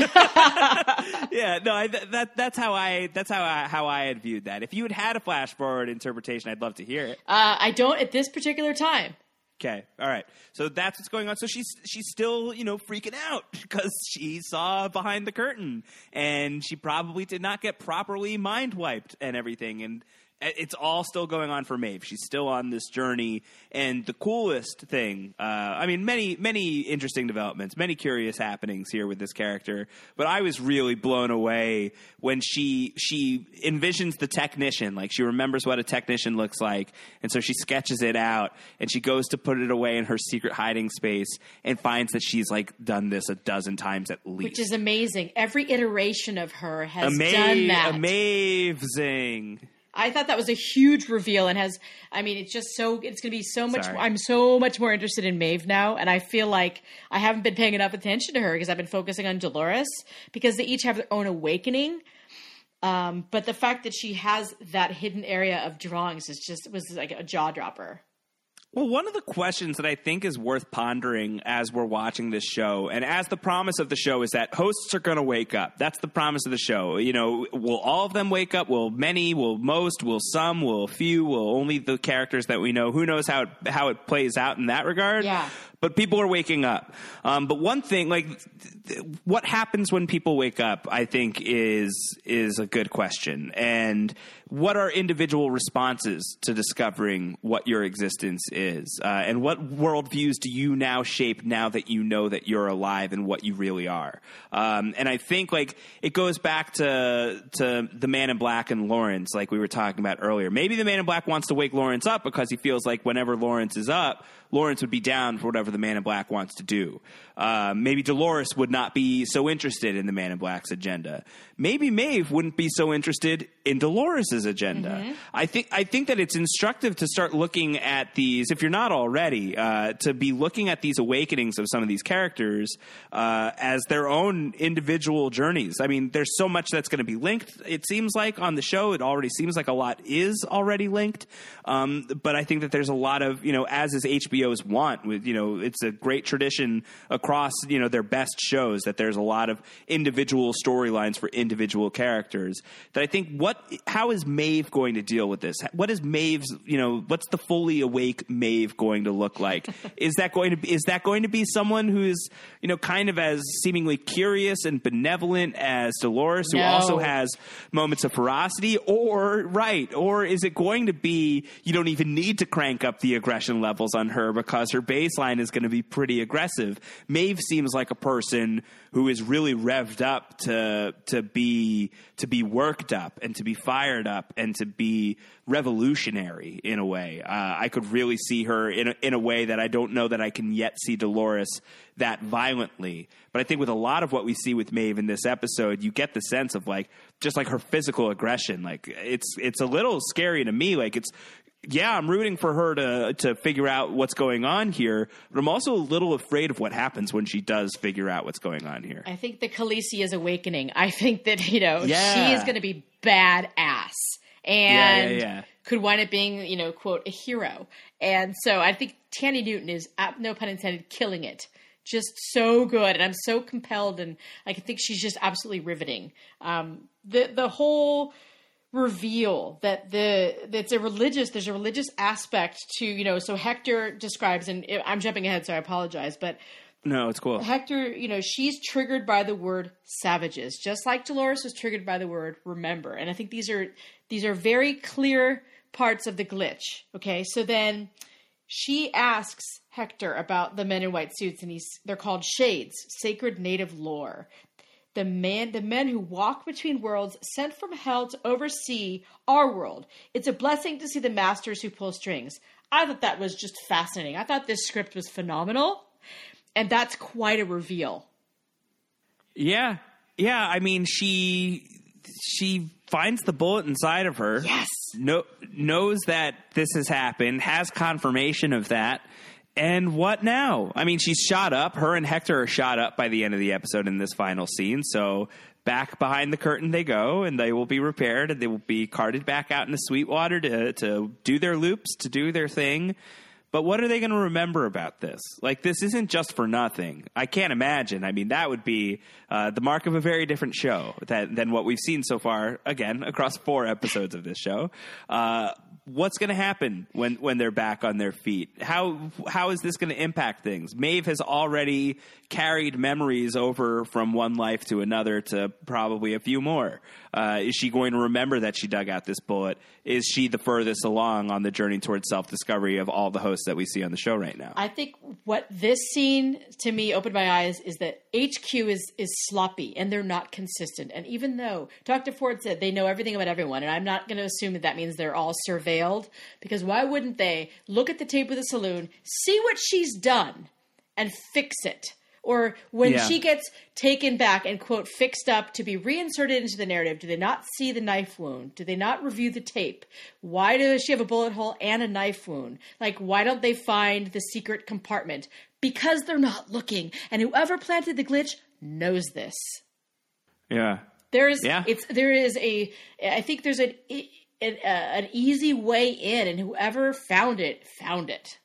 yeah, no, I, that that's how I that's how I how I had viewed that. If you had had a flash forward interpretation, I'd love to hear it. Uh, I don't at this particular time. Okay, all right. So that's what's going on. So she's she's still you know freaking out because she saw behind the curtain, and she probably did not get properly mind wiped and everything, and it's all still going on for Maeve. She's still on this journey, and the coolest thing, uh, I mean, many many interesting developments, many curious happenings here with this character. But I was really blown away when she she envisions the technician, like she remembers what a technician looks like, and so she sketches it out, and she goes to put it away in her secret hiding space, and finds that she's like done this a dozen times at least. Which is amazing. Every iteration of her has Ama- done that. amazing. I thought that was a huge reveal and has I mean it's just so it's going to be so much Sorry. I'm so much more interested in Maeve now and I feel like I haven't been paying enough attention to her because I've been focusing on Dolores because they each have their own awakening um, but the fact that she has that hidden area of drawings is just was like a jaw dropper. Well, one of the questions that I think is worth pondering as we're watching this show, and as the promise of the show is that hosts are going to wake up. That's the promise of the show. You know, will all of them wake up? Will many? Will most? Will some? Will few? Will only the characters that we know? Who knows how it, how it plays out in that regard? Yeah. But people are waking up. Um, but one thing, like, th- what happens when people wake up? I think is is a good question. And what are individual responses to discovering what your existence is, uh, and what worldviews do you now shape now that you know that you're alive and what you really are? Um, and I think like it goes back to to the Man in Black and Lawrence, like we were talking about earlier. Maybe the Man in Black wants to wake Lawrence up because he feels like whenever Lawrence is up, Lawrence would be down for whatever the Man in Black wants to do. Uh, maybe Dolores would not be so interested in the Man in Black's agenda. Maybe Maeve wouldn't be so interested in Dolores's agenda. Mm-hmm. I think I think that it's instructive to start looking at these, if you're not already, uh, to be looking at these awakenings of some of these characters uh, as their own individual journeys. I mean, there's so much that's going to be linked. It seems like on the show, it already seems like a lot is already linked. Um, but I think that there's a lot of you know, as is HBO's want with you know, it's a great tradition across you know their best shows that there's a lot of individual storylines for individual characters. That I think what how is Maeve going to deal with this? What is Maeve's you know what's the fully awake Maeve going to look like? is that going to be is that going to be someone who is you know kind of as seemingly curious and benevolent as Dolores, who also has moments of ferocity, or right, or is it going to be you don't even need to crank up the aggression levels on her because her baseline is going to be pretty aggressive? Maeve seems like a person who is really revved up to to be to be worked up and to be fired up and to be revolutionary in a way. Uh, I could really see her in a, in a way that I don't know that I can yet see Dolores that violently. But I think with a lot of what we see with Maeve in this episode, you get the sense of like just like her physical aggression. Like it's it's a little scary to me. Like it's yeah, I'm rooting for her to to figure out what's going on here, but I'm also a little afraid of what happens when she does figure out what's going on here. I think the Khaleesi is awakening. I think that you know Yeah. she is going to be badass and yeah, yeah. could wind up being you know quote a hero. And so I think Thandie Newton is ap- no pun intended killing it. Just so good, and I'm so compelled, and I think she's just absolutely riveting. Um, the the whole reveal that the that's a religious there's a religious aspect to you know so Hector describes and I'm jumping ahead so I apologize but No, it's cool. Hector, you know, she's triggered by the word savages, just like Dolores was triggered by the word remember. And I think these are these are very clear parts of the glitch. Okay, so then she asks Hector about the men in white suits, and he's they're called shades, sacred native lore. The man, the men who walk between worlds, sent from hell to oversee our world. It's a blessing to see the masters who pull strings. I thought that was just fascinating. I thought this script was phenomenal and that's quite a reveal. Yeah, yeah. I mean, she she finds the bullet inside of her. Yes. No, knows that this has happened. Has confirmation of that. And what now? I mean, she's shot up. Her and Hector are shot up by the end of the episode in this final scene. So back behind the curtain they go, and they will be repaired, and they will be carted back out into Sweetwater to to do their loops, to do their thing. But what are they going to remember about this? Like, this isn't just for nothing. I can't imagine. I mean, that would be uh, the mark of a very different show than what we've seen so far, again, across four episodes of this show. Uh, what's going to happen when, when they're back on their feet? How, how is this going to impact things? Maeve has already carried memories over from one life to another to probably a few more. Uh, is she going to remember that she dug out this bullet? Is she the furthest along on the journey towards self discovery of all the hosts that we see on the show right now? I think what this scene to me opened my eyes is that HQ is is sloppy and they're not consistent. And even though Dr. Ford said they know everything about everyone, and I'm not going to assume that that means they're all surveilled, because why wouldn't they look at the tape of the saloon, see what she's done, and fix it? Or when Yeah. she gets taken back and quote fixed up to be reinserted into the narrative, do they not see the knife wound? Do they not review the tape? Why does she have a bullet hole and a knife wound? Like, why don't they find the secret compartment? Because they're not looking, and whoever planted the glitch knows this. yeah. There is, Yeah. it's there is a, I think there's an an, uh, an easy way in, and whoever found it found it.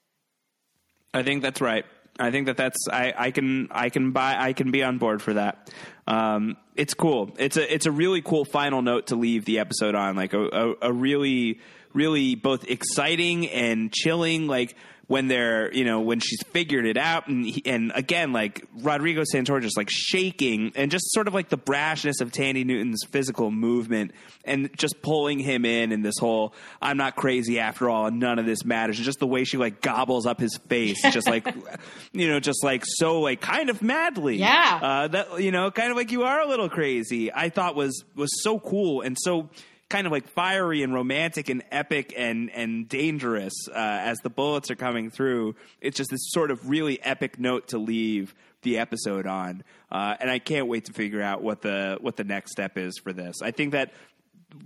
I think that's right. I think that that's I, I can I can buy I can be on board for that. Um, it's cool. It's a it's a really cool final note to leave the episode on. Like a, a, a really really both exciting and chilling. Like when they're you know when she's figured it out and he, and again like Rodrigo Santoro just like shaking and just sort of like the brashness of Thandie Newton's physical movement and just pulling him in and this whole I'm not crazy after all and none of this matters and just the way she like gobbles up his face just like you know just like so like kind of madly Yeah. uh, that you know kind of like you are a little crazy I thought was was so cool and so kind of like fiery and romantic and epic and and dangerous uh, as the bullets are coming through. It's just this sort of really epic note to leave the episode on, uh, and I can't wait to figure out what the what the next step is for this. I think that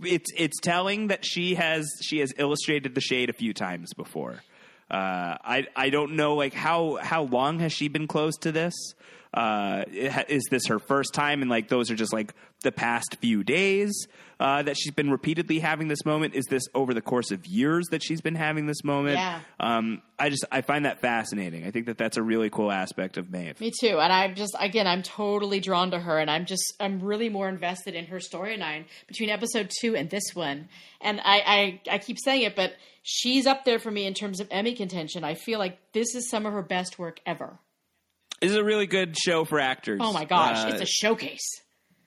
it's it's telling that she has she has illustrated the shade a few times before. Uh, I I don't know like how how long has she been close to this? Uh, is this her first time? And like those are just like the past few days uh, that she's been repeatedly having this moment. Is this over the course of years that she's been having this moment? Yeah. Um, I just I find that fascinating. I think that that's a really cool aspect of Maeve. Me too. And I'm just again, I'm totally drawn to her, and I'm just I'm really more invested in her storyline between episode two and this one. And I, I I keep saying it, but she's up there for me in terms of Emmy contention. I feel like this is some of her best work ever. This is a really good show for actors. Oh my gosh, Uh, it's a showcase.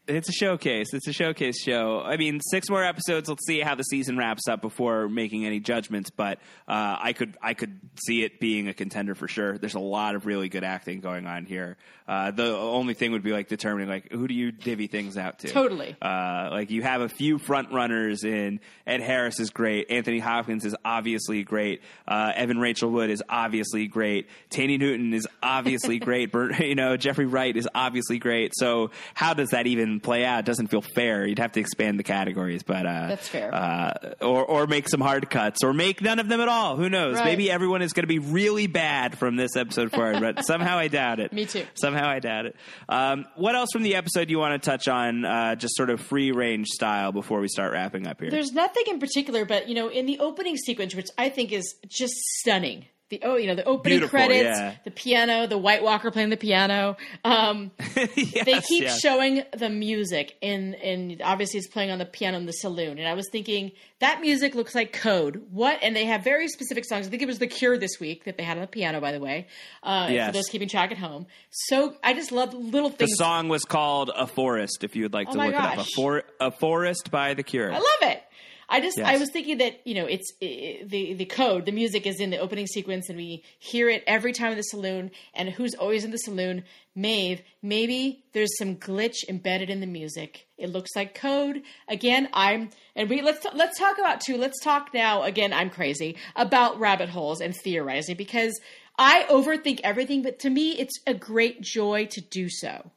It's a showcase. It's a showcase show. I mean, six more episodes. Let's see how the season wraps up before making any judgments. But uh, I could I could see it being a contender for sure. There's a lot of really good acting going on here. Uh, the only thing would be like determining like who do you divvy things out to. Totally. Uh, like you have a few front runners in Ed Harris is great. Anthony Hopkins is obviously great. Uh, Evan Rachel Wood is obviously great. Thandie Newton is obviously great. Bert, you know Jeffrey Wright is obviously great. So how does that even play out? It doesn't feel fair. You'd have to expand the categories, but uh, That's fair. Uh, or or make some hard cuts, or make none of them at all. Who knows? Right. Maybe everyone is going to be really bad from this episode forward, but somehow I doubt it. Me too. Somehow I doubt it. Um, what else from the episode you want to touch on, uh, just sort of free range style, before we start wrapping up here? There's nothing in particular, but you know, in the opening sequence, which I think is just stunning. The oh, you know, the opening Beautiful, credits, yeah. the piano, the White Walker playing the piano. Um, Yes, they keep yes. showing the music, and and obviously it's playing on the piano in the saloon. And I was thinking that music looks like code. What? And they have very specific songs. I think it was The Cure this week that they had on the piano, by the way. Uh, Yes. For those keeping track at home. So I just love little things The song was called "A Forest." If you would like Oh to look it up, a, for- a forest by The Cure. I love it. I just Yes. I was thinking that you know it's i the the code the music is in the opening sequence and we hear it every time in the saloon and who's always in the saloon? Maeve. Maybe there's some glitch embedded in the music. It looks like code. Again I'm and we let's let's talk about too let's talk now again I'm crazy about rabbit holes and theorizing because I overthink everything but to me it's a great joy to do so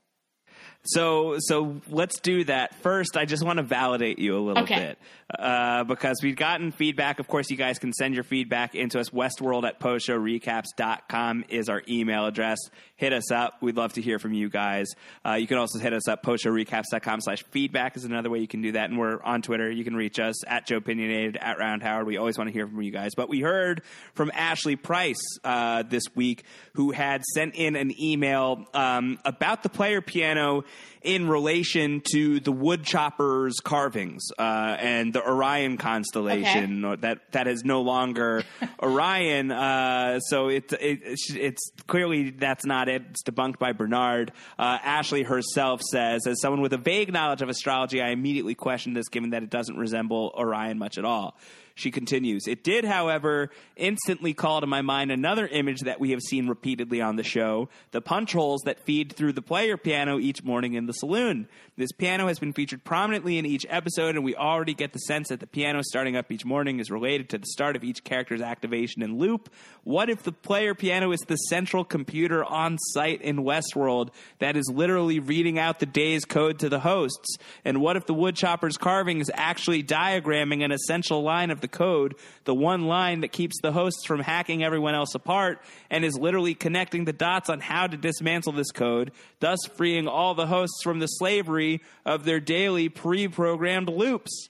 So, so let's do that first. I just want to validate you a little Okay. bit uh, because we've gotten feedback. Of course, you guys can send your feedback into us. Westworld at postshowrecaps.com is our email address. Hit us up. We'd love to hear from you guys. Uh, you can also hit us up. Postshowrecaps.com slash feedback is another way you can do that. And we're on Twitter. You can reach us at Joe Opinionated, at Round Howard. We always want to hear from you guys. But we heard from Ashley Price uh, this week, who had sent in an email um, about the player piano in relation to the woodchopper's carvings uh, and the Orion constellation or that that is no longer Orion. Uh, so it, it it's- it's clearly that's not it. It's debunked by Bernard. Uh, Ashley herself says, as someone with a vague knowledge of astrology, I immediately questioned this, given that it doesn't resemble Orion much at all. She continues, It did, however, instantly call to my mind another image that we have seen repeatedly on the show the punch holes that feed through the player piano each morning in the saloon. This piano has been featured prominently in each episode, and we already get the sense that the piano starting up each morning is related to the start of each character's activation and loop. What if the player piano is the central computer on site in Westworld that is literally reading out the day's code to the hosts? And what if the woodchopper's carving is actually diagramming an essential line of the code, the one line that keeps the hosts from hacking everyone else apart, and is literally connecting the dots on how to dismantle this code, thus freeing all the hosts from the slavery of their daily pre-programmed loops?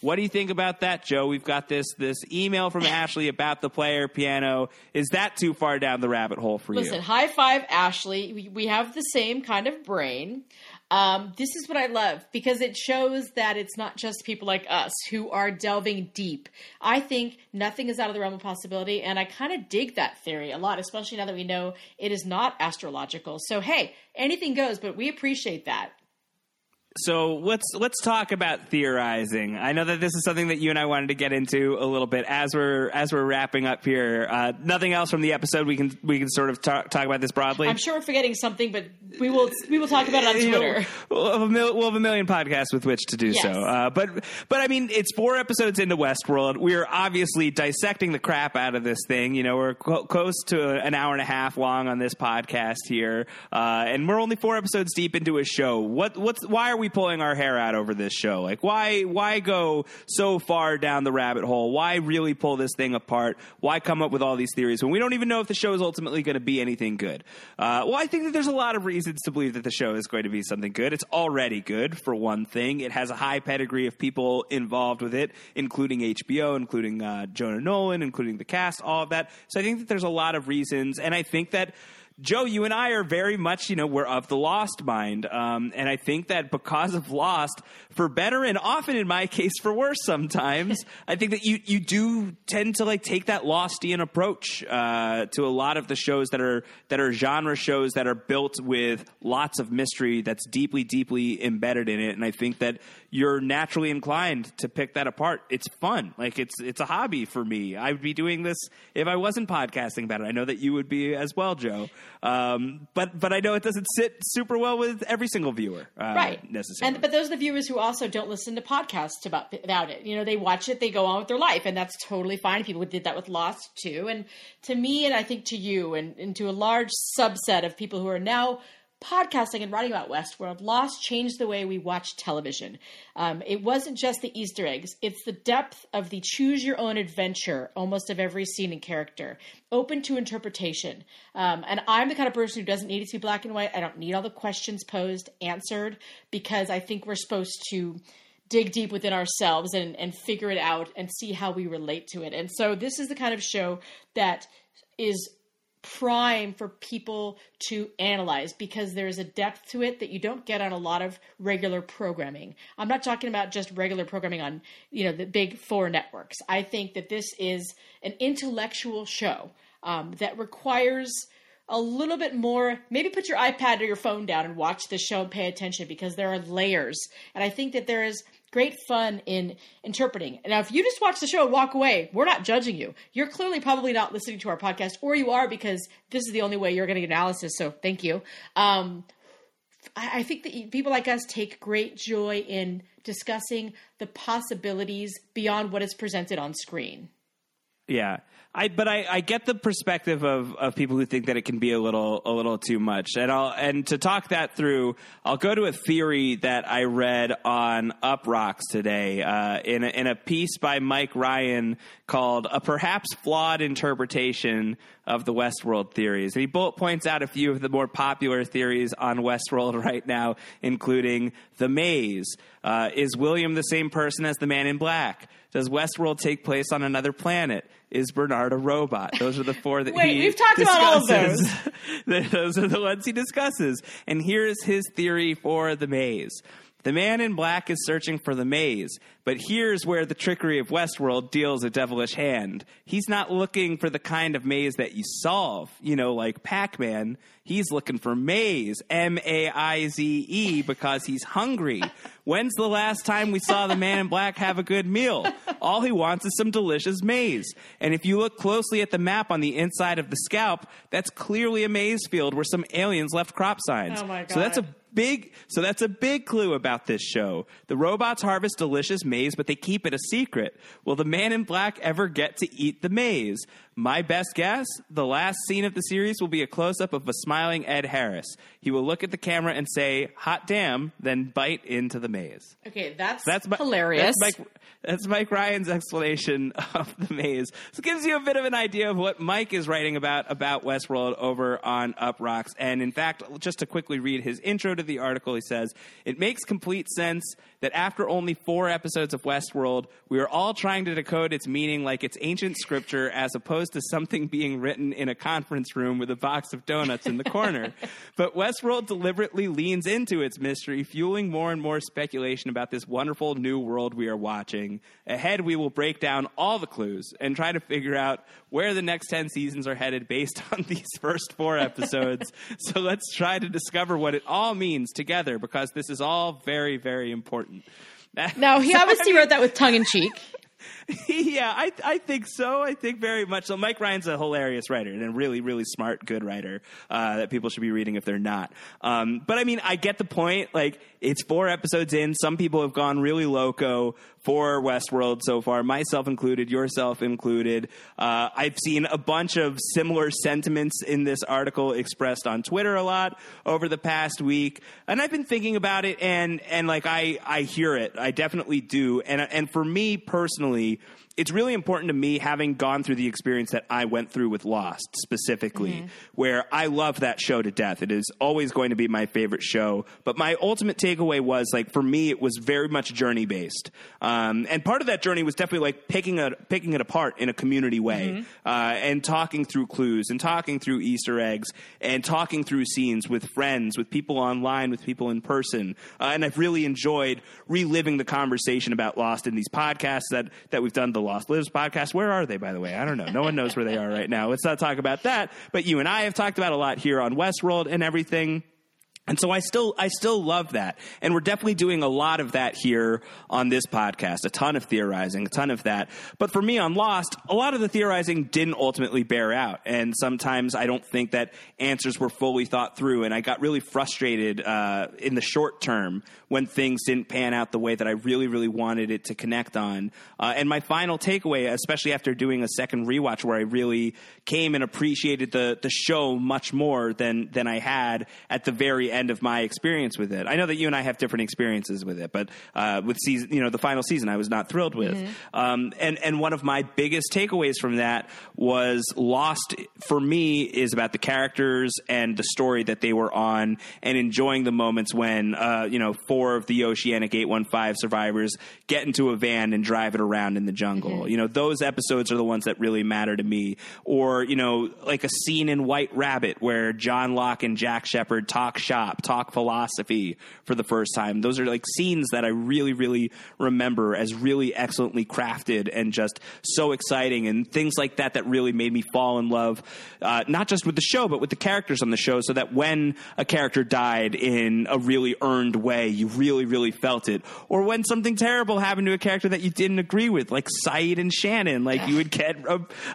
What do you think about that, Joe? We've got this this email from Ashley about the player piano. Is that too far down the rabbit hole for Listen, you? Listen, high five, Ashley. We, we have the same kind of brain. Um, this is what I love because it shows that it's not just people like us who are delving deep. I think nothing is out of the realm of possibility, and I kind of dig that theory a lot, especially now that we know it is not astrological. So, hey, anything goes, but we appreciate that so let's let's talk about theorizing. I know that this is something that you and I wanted to get into a little bit as we're as we're wrapping up here. Uh, nothing else from the episode. We can we can sort of talk, talk about this broadly. I'm sure we're forgetting something, but we will we will talk about it on Twitter. we'll, have mil- we'll, have a million podcasts with which to do yes. so. Uh, but but I mean, it's four episodes into Westworld. We're obviously dissecting the crap out of this thing. You know, we're close to an hour and a half long on this podcast here, uh, and we're only four episodes deep into a show. What what's why are we pulling our hair out over this show? Like, why why go so far down the rabbit hole? Why really pull this thing apart? Why come up with all these theories when we don't even know if the show is ultimately going to be anything good? Uh, well, I think that there's a lot of reasons to believe that the show is going to be something good. It's already good for one thing. It has a high pedigree of people involved with it, including HBO, including uh, Jonah Nolan, including the cast, all of that. So I think that there's a lot of reasons, and I think that Joe, you and I are very much, you know, we're of the Lost mind. Um, and I think that because of Lost, for better and often in my case for worse sometimes, I think that you, you do tend to like take that Lostian approach uh, to a lot of the shows that are that are genre shows that are built with lots of mystery that's deeply, deeply embedded in it. And I think that you're naturally inclined to pick that apart. It's fun. Like it's it's a hobby for me. I would be doing this if I wasn't podcasting about it. I know that you would be as well, Joe. Um, but but I know it doesn't sit super well with every single viewer, uh, right? Necessarily. And but those are the viewers who also don't listen to podcasts about about it. You know, they watch it, they go on with their life, and that's totally fine. People did that with Lost too. And to me, and I think to you, and, and to a large subset of people who are now podcasting and writing about Westworld, Lost changed the way we watch television. Um, it wasn't just the Easter eggs, it's the depth of the choose your own adventure almost of every scene and character, open to interpretation. Um, and I'm the kind of person who doesn't need it to be black and white. I don't need all the questions posed answered because I think we're supposed to dig deep within ourselves and, and figure it out and see how we relate to it. And so this is the kind of show that is prime for people to analyze because there's a depth to it that you don't get on a lot of regular programming. I'm not talking about just regular programming on, you know, the big four networks. I think that this is an intellectual show um, that requires a little bit more. Maybe put your iPad or your phone down and watch the show and pay attention because there are layers. And I think that there is great fun in interpreting. Now, if you just watch the show and walk away, we're not judging you. You're clearly probably not listening to our podcast, or you are because this is the only way you're getting analysis. So thank you. Um, I, I think that people like us take great joy in discussing the possibilities beyond what is presented on screen. Yeah. I but I, I get the perspective of, of people who think that it can be a little a little too much. And I'll and to talk that through, I'll go to a theory that I read on Uproxx today uh, in a, in a piece by Mike Ryan called "A Perhaps Flawed Interpretation of the Westworld Theories." And he bullet points out a few of the more popular theories on Westworld right now, including the maze. Uh, is William the same person as the Man in Black? Does Westworld take place on another planet? Is Bernard a robot? Those are the four that Wait, he we've talked discusses. about all of those. those are the ones he discusses. And here's his theory for the maze. The man in black is searching for the maze, but here's where the trickery of Westworld deals a devilish hand. He's not looking for the kind of maze that you solve, you know, like Pac Man. He's looking for maize, M A I Z E, because he's hungry. When's the last time we saw the man in black have a good meal? All he wants is some delicious maize. And if you look closely at the map on the inside of the scalp, that's clearly a maize field where some aliens left crop signs. Oh my God. So that's a big so that's a big clue about this show. The robots harvest delicious maize but they keep it a secret. Will the man in black ever get to eat the maize? My best guess, the last scene of the series will be a close up of a smiling Ed Harris. He will look at the camera and say, "Hot damn," then bite into the maize. Okay, that's that's hilarious. That's Mike, that's Mike Ryan's explanation of the maze. So it gives you a bit of an idea of what Mike is writing about about Westworld over on Uproxx. And in fact, just to quickly read his intro to the article, he says, "It makes complete sense that after only four episodes of Westworld, we are all trying to decode its meaning like it's ancient scripture, as opposed opposed to something being written in a conference room with a box of donuts in the corner. but Westworld deliberately leans into its mystery, fueling more and more speculation about this wonderful new world we are watching. Ahead, we will break down all the clues and try to figure out where the next 10 seasons are headed based on these first four episodes. so let's try to discover what it all means together because this is all very, very important. Now, he obviously wrote that with tongue in cheek. yeah, I I think so. I think very much so. Mike Ryan's a hilarious writer and a really really smart, good writer uh, that people should be reading if they're not. Um, but I mean, I get the point. Like, it's four episodes in. Some people have gone really loco for Westworld so far, myself included, yourself included. Uh, I've seen a bunch of similar sentiments in this article expressed on Twitter a lot over the past week, and I've been thinking about it, and and like I I hear it, I definitely do, and and for me personally it's really important to me having gone through the experience that I went through with Lost specifically, mm-hmm. where I love that show to death. It is always going to be my favorite show. But my ultimate takeaway was like for me, it was very much journey based, um, and part of that journey was definitely like picking a picking it apart in a community way mm-hmm. uh, and talking through clues and talking through Easter eggs and talking through scenes with friends, with people online, with people in person. Uh, and I've really enjoyed reliving the conversation about Lost in these podcasts that that we've done. The Lost Lives podcast. Where are they, by the way? I don't know. No one knows where they are right now. Let's not talk about that. But you and I have talked about a lot here on Westworld and everything. And so I still I still love that. And we're definitely doing a lot of that here on this podcast. A ton of theorizing, a ton of that. But for me on Lost, a lot of the theorizing didn't ultimately bear out. And sometimes I don't think that answers were fully thought through. And I got really frustrated uh, in the short term when things didn't pan out the way that I really, really wanted it to connect on. Uh, and my final takeaway, especially after doing a second rewatch where I really came and appreciated the the show much more than than I had at the very end of my experience with it. I know that you and I have different experiences with it, but uh, with season, you know, the final season, I was not thrilled with. Mm-hmm. Um, and and one of my biggest takeaways from that was Lost for me is about the characters and the story that they were on, and enjoying the moments when uh, you know four of the Oceanic Eight One Five survivors get into a van and drive it around in the jungle. Mm-hmm. You know, those episodes are the ones that really matter to me. Or you know, like a scene in White Rabbit where John Locke and Jack Shephard talk shop, talk philosophy for the first time. Those are like scenes that I really, really remember as really excellently crafted and just so exciting and things like that that really made me fall in love, uh, not just with the show, but with the characters on the show so that when a character died in a really earned way, you really, really felt it. Or when something terrible happened to a character that you didn't agree with, like Sayid and Shannon, like you would get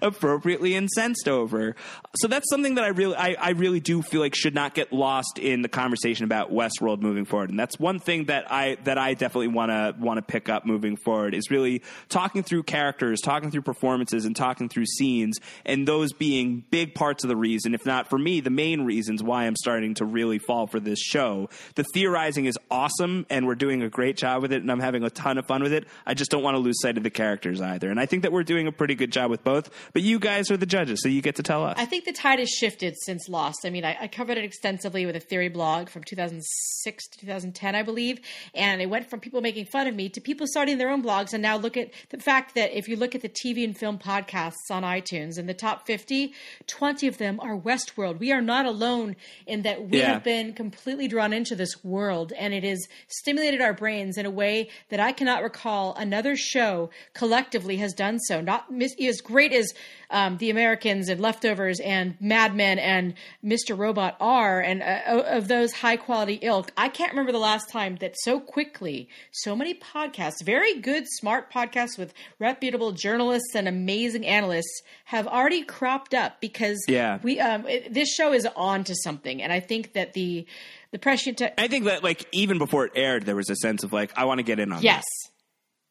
appropriately incensed over. So that's something that I really, I, I really do feel like should not get lost in the conversation about Westworld moving forward. And that's one thing that I, that I definitely want to, want to pick up moving forward is really talking through characters, talking through performances and talking through scenes and those being big parts of the reason, if not for me, the main reasons why I'm starting to really fall for this show. The theorizing is awesome and we're doing a great job with it and I'm having a ton of fun with it. I just don't want to lose sight of the characters either. And I think that we're doing a pretty good job with both, but you guys are the judges, so you get to tell us. I think the tide has shifted since Lost. I mean, I, I covered it extensively with a theory blog from 2006 to 2010, I believe, and it went from people making fun of me to people starting their own blogs. And now look at the fact that if you look at the TV and film podcasts on iTunes, in the top 50, 20 of them are Westworld. We are not alone in that we yeah. have been completely drawn into this world, and it has stimulated our brains in a way that I cannot recall another show collectively has done so. Not as great as um, The Americans and Leftovers and Mad Men and Mr. Robot are, and uh, of those high quality ilk. I can't remember the last time that so quickly so many podcasts, very good, smart podcasts with reputable journalists and amazing analysts, have already cropped up because yeah. we um, it, this show is on to something, and I think that the the prescient. I think that like even before it aired, there was a sense of like I want to get in on. Yes. This.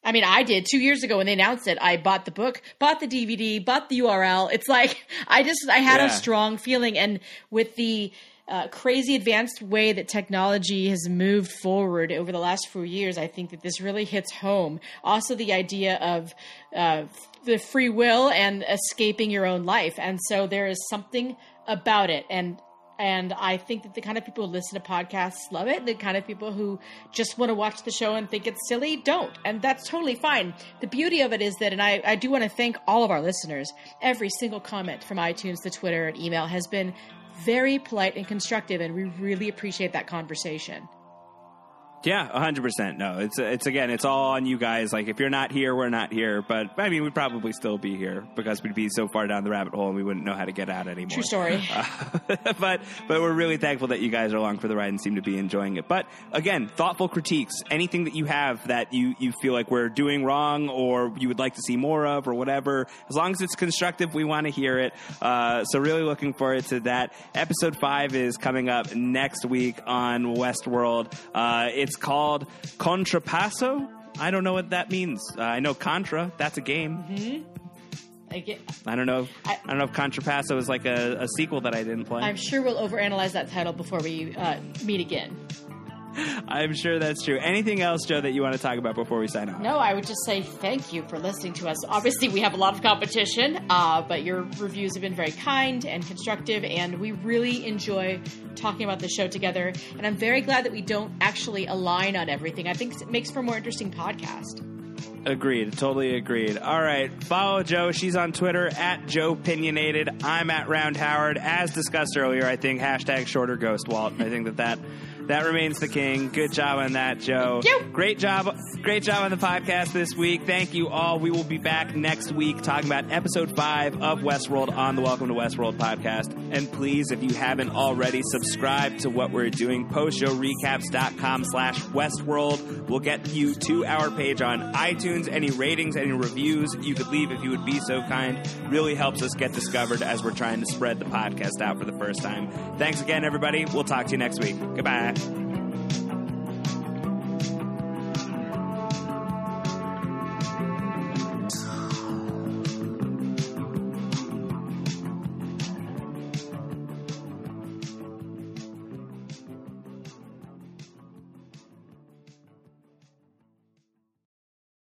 I mean, I did two years ago when they announced it. I bought the book, bought the DVD, bought the URL. It's like I just I had yeah. a strong feeling, and with the uh, crazy advanced way that technology has moved forward over the last few years, I think that this really hits home. Also, the idea of uh, the free will and escaping your own life, and so there is something about it, and And I think that the kind of people who listen to podcasts love it. The kind of people who just want to watch the show and think it's silly don't. And that's totally fine. The beauty of it is that, and I, I do want to thank all of our listeners, every single comment from iTunes to Twitter and email has been very polite and constructive, and we really appreciate that conversation. Yeah, hundred percent. No, it's it's again, it's all on you guys. Like if you're not here, we're not here. But I mean, we'd probably still be here because we'd be so far down the rabbit hole and we wouldn't know how to get out anymore. True story. Uh, but but we're really thankful that you guys are along for the ride and seem to be enjoying it. But again, thoughtful critiques. Anything that you have that you you feel like we're doing wrong or you would like to see more of or whatever, as long as it's constructive, we want to hear it. Uh, so really looking forward to that. Episode five is coming up next week on Westworld. Uh, it's called Contrapasso. I don't know what that means. Uh, I know Contra. That's a game. I get, I don't know. If, I, I- don't know if Contrapasso is like a, a sequel that I didn't play. I'm sure we'll overanalyze that title before we uh, meet again. I'm sure that's true. Anything else, Joe, that you want to talk about before we sign off? No, I would just say thank you for listening to us. Obviously, we have a lot of competition, uh, but your reviews have been very kind and constructive, and we really enjoy talking about the show together. And I'm very glad that we don't actually align on everything. I think it makes for a more interesting podcast. Agreed. Totally agreed. All right. Follow Joe. She's on Twitter at Joe Pinionated. I'm at Round Howard. As discussed earlier, I think hashtag shorter ghost Walt. I think that that. That remains the king. Good job on that, Joe. Great job. Great job on the podcast this week. Thank you all. We will be back next week talking about episode five of Westworld on the Welcome to Westworld podcast. And please, if you haven't already, subscribe to what we're doing. Postshowrecaps.com slash Westworld We'll get you to our page on iTunes. Any ratings, any reviews you could leave if you would be so kind really helps us get discovered as we're trying to spread the podcast out for the first time. Thanks again, everybody. We'll talk to you next week. Goodbye time.